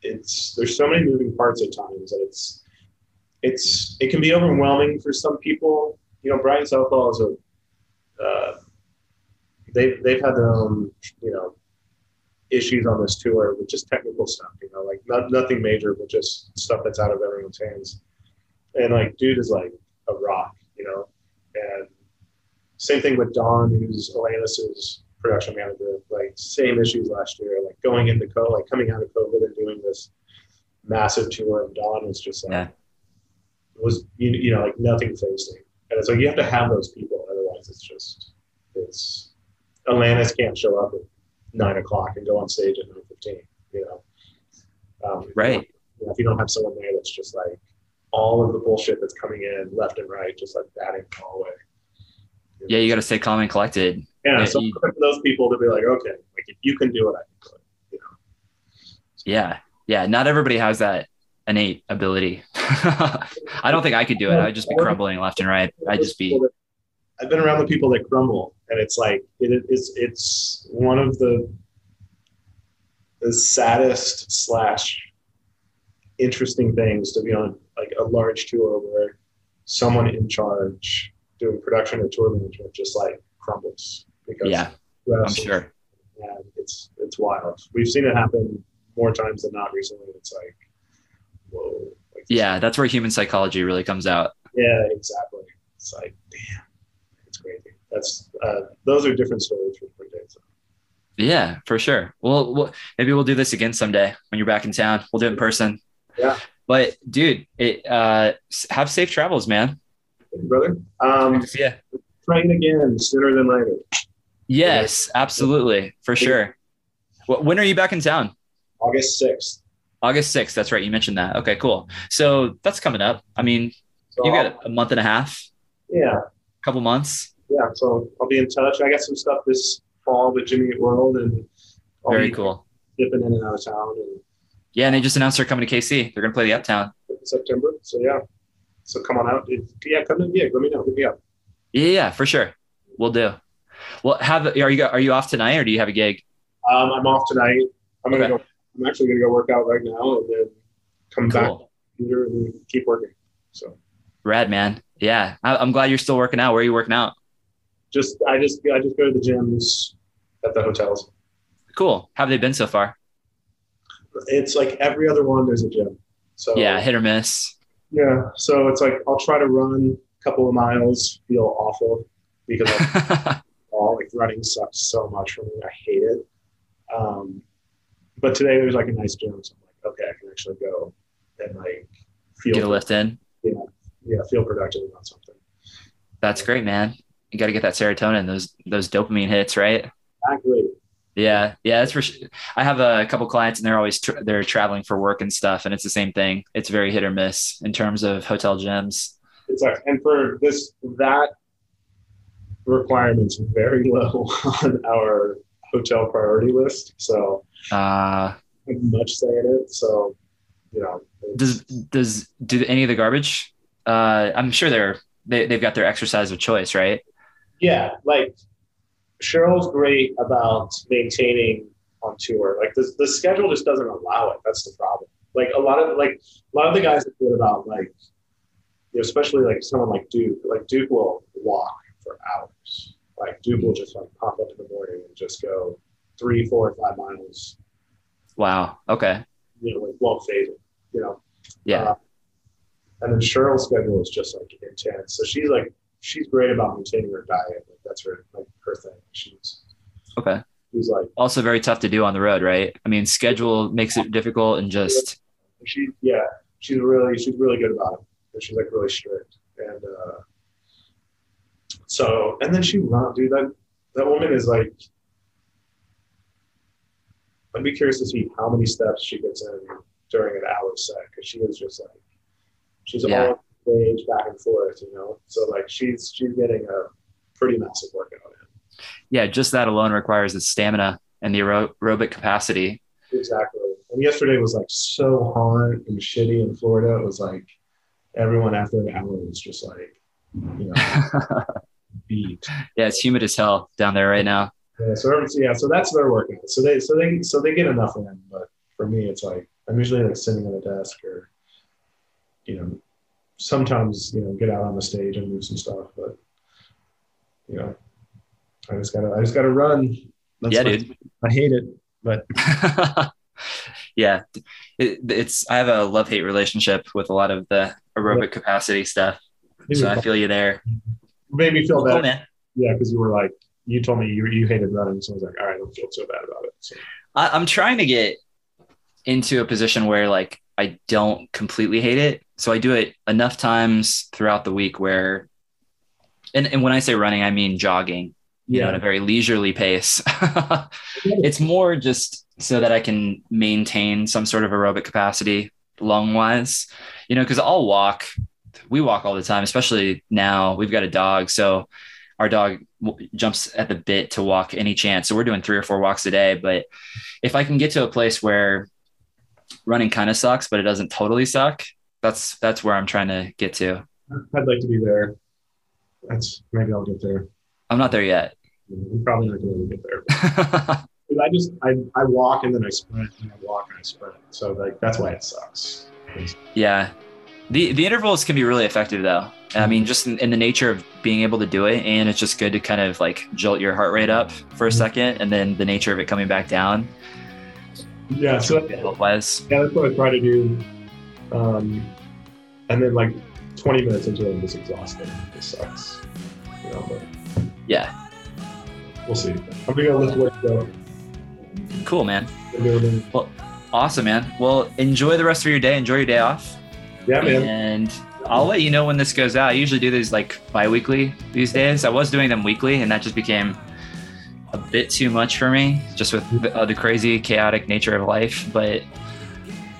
it's there's so many moving parts at times that it's it's it can be overwhelming for some people. You know, Brian Southall is a uh, they've they've had their own you know issues on this tour with just technical stuff. You know, like not, nothing major, but just stuff that's out of everyone's hands. And like, dude is like a rock, you know. And same thing with Don, who's Alanis's production manager. Like same issues last year. Like going into COVID, like coming out of COVID and doing this massive tour, and Don was just like Yeah. was you, you know like nothing him. And it's like you have to have those people, otherwise it's just it's Alanis can't show up at nine o'clock and go on stage at nine fifteen. You know, um, Right. you know, if you don't have someone there that's just like all of the bullshit that's coming in left and right, just like batting all away. Yeah, you got to stay calm and collected. Yeah, yeah, so you- for those people to be like, okay, like if you can do it, I can do it. You know, Yeah, yeah. Not everybody has that innate ability. [laughs] I don't think I could do it. I'd just be crumbling left and right. I'd just be I've been around the people that crumble, and it's like it is. It's one of the the saddest slash interesting things to be on like a large tour where someone in charge doing production or tour management just like crumbles because yeah. I'm sure. and it's it's wild. We've seen it happen more times than not recently. It's like whoa. Like, Yeah, that's where human psychology really comes out. Yeah, exactly. It's like, damn, it's crazy. That's uh, those are different stories for different days. Yeah, for sure. Well, we'll maybe we'll do this again someday when you're back in town. We'll do it in person. Yeah. But dude, it uh have safe travels, man. Thank you, brother. Um, ya. train again sooner than later. Yes, absolutely, for sure. Wh- When are you back in town? August sixth. August 6th. That's right. You mentioned that. Okay, cool. So that's coming up. I mean, So you got a month and a half, yeah, couple months. yeah. So I'll be in touch. I got some stuff this fall with Jimmy Eat World, and I'll Very cool. dipping in and out of town in Yeah, and they just announced they're coming to KC. They're going to play the Uptown. September. So yeah, so come on out. Yeah, come to the gig. Let me know. Hit me up. Yeah, yeah, for sure. We'll do. Well, have are you are you off tonight or do you have a gig? Um, I'm off tonight. I'm gonna go. I'm actually gonna go work out right now, and then come back Cool. here and keep working. So Rad, man. Yeah, I, I'm glad you're still working out. Where are you working out? just I just I just go to the gyms at the hotels. Cool. How have they been so far? It's like every other one. There's a gym. So Yeah, hit or miss. yeah. So it's like I'll try to run a couple of miles, feel awful because I'm [laughs] all like running sucks so much for me. I hate it. Um, but today there's like a nice gym, so I'm like, okay, I can actually go and like feel Get a lift in. yeah, feel productive about something. That's great, man. You got to get that serotonin, those those dopamine hits, right? Exactly. Yeah, yeah, that's for sure. I have a couple clients, and they're always tra- they're traveling for work and stuff, and it's the same thing. It's very hit or miss in terms of hotel gyms. And for this, that requirement's very low [laughs] on our hotel priority list. So Uh, much say in it. So, you know, does does do any of the garbage? Uh, I'm sure they're they they've got their exercise of choice, right? yeah, like Shirley's great about maintaining on tour. Like the, the schedule just doesn't allow it. That's the problem. Like a lot of like a lot of the guys are good about like, you know, especially like someone like Duke. Like Duke will walk for hours. Like Duke will just like pop up in the morning and just go three, four, five miles. Wow. Okay. You know, like won't phase it. You know. Yeah. Uh, and then Shirley's schedule is just like intense. So she's like she's great about maintaining her diet. Like that's her like her thing. She's Okay. she's like Also very tough to do on the road, right? I mean, schedule makes it difficult, and just she yeah she's really she's really good about it. And she's like really strict and uh, so and then she run dude that that woman is like I'd be curious to see how many steps she gets in during an hour set because she is just like she's Yeah. all stage back and forth, you know. So like she's she's getting a pretty massive workout in. yeah, just that alone requires the stamina and the aero- aerobic capacity. Exactly. And yesterday was like so hot and shitty in Florida. It was like everyone after an hour was just like, you know, [laughs] beat. yeah, it's humid as hell down there right now. Yeah, so yeah, so that's their workout. So they so they so they get enough in. But for me, it's like I'm usually like sitting at a desk or, you know, sometimes you know get out on the stage and move some stuff. But you know, I just gotta I just gotta run. That's yeah, my- dude. I hate it, but [laughs] yeah, it, it's I have a love hate relationship with a lot of the aerobic capacity stuff. So I feel you there. made me feel better. man. Yeah, because you were like, you told me you, you hated running, so I was like, all right, I don't feel so bad about it. So, I, I'm trying to get into a position where like I don't completely hate it. So I do it enough times throughout the week where, and, and when I say running, I mean jogging, you know, at a very leisurely pace. [laughs] it's more just so that I can maintain some sort of aerobic capacity lung wise, you know, because I'll walk, we walk all the time, especially now we've got a dog. So our dog w- jumps at the bit to walk any chance. So we're doing three or four walks a day. But if I can get to a place where running kind of sucks, but it doesn't totally suck, that's that's where I'm trying to get to. I'd like to be there. That's maybe I'll get there. I'm not there yet. I'm probably not going to get there. [laughs] I just I, I walk and then I sprint and I walk and I sprint. So like that's why it sucks. yeah. The the intervals can be really effective though. I mean, just in, in the nature of being able to do it, and it's just good to kind of like jolt your heart rate up for a Mhm. second, and then the nature of it coming back down, Yeah, so wise. yeah, that's what I try to do. Um, and then like 20 minutes into it, I'm just exhausted. It sucks. You know, but Yeah, we'll see. I'm gonna go lift weights though. cool, man. It. Awesome, man. Well, enjoy the rest of your day. Enjoy your day off. Yeah, man. And I'll let you know when this goes out. I usually do these like bi-weekly these days. I was doing them weekly, and that just became a bit too much for me, just with the, uh, the crazy, chaotic nature of life. But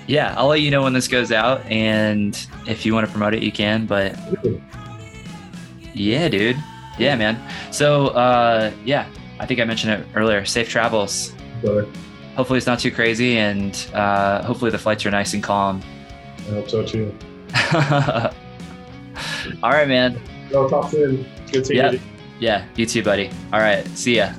yeah, I'll let you know when this goes out, and if you want to promote it, you can. But yeah, dude. Yeah, man. So uh, yeah, I think I mentioned it earlier. Safe travels. Brother. Hopefully it's not too crazy, and uh, hopefully the flights are nice and calm. I hope so too. [laughs] All right, man. Talk soon. Good seeing Yep. you. Yeah, you too, buddy. All right, see ya.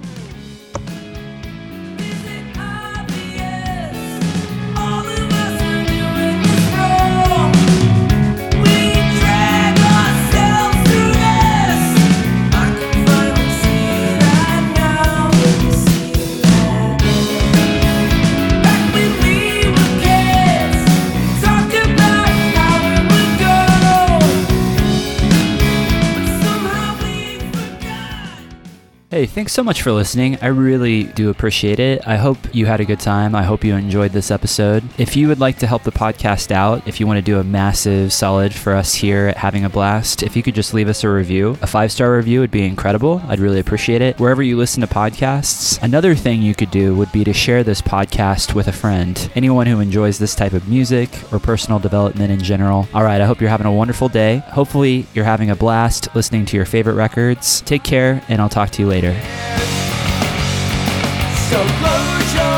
Hey, thanks so much for listening. I really do appreciate it. I hope you had a good time. I hope you enjoyed this episode. If you would like to help the podcast out, if you want to do a massive solid for us here at Having a Blast, if you could just leave us a review, a five star review would be incredible. I'd really appreciate it. Wherever you listen to podcasts, another thing you could do would be to share this podcast with a friend. Anyone who enjoys this type of music or personal development in general. All right, I hope you're having a wonderful day. Hopefully, you're having a blast listening to your favorite records. Take care, and I'll talk to you later. So close your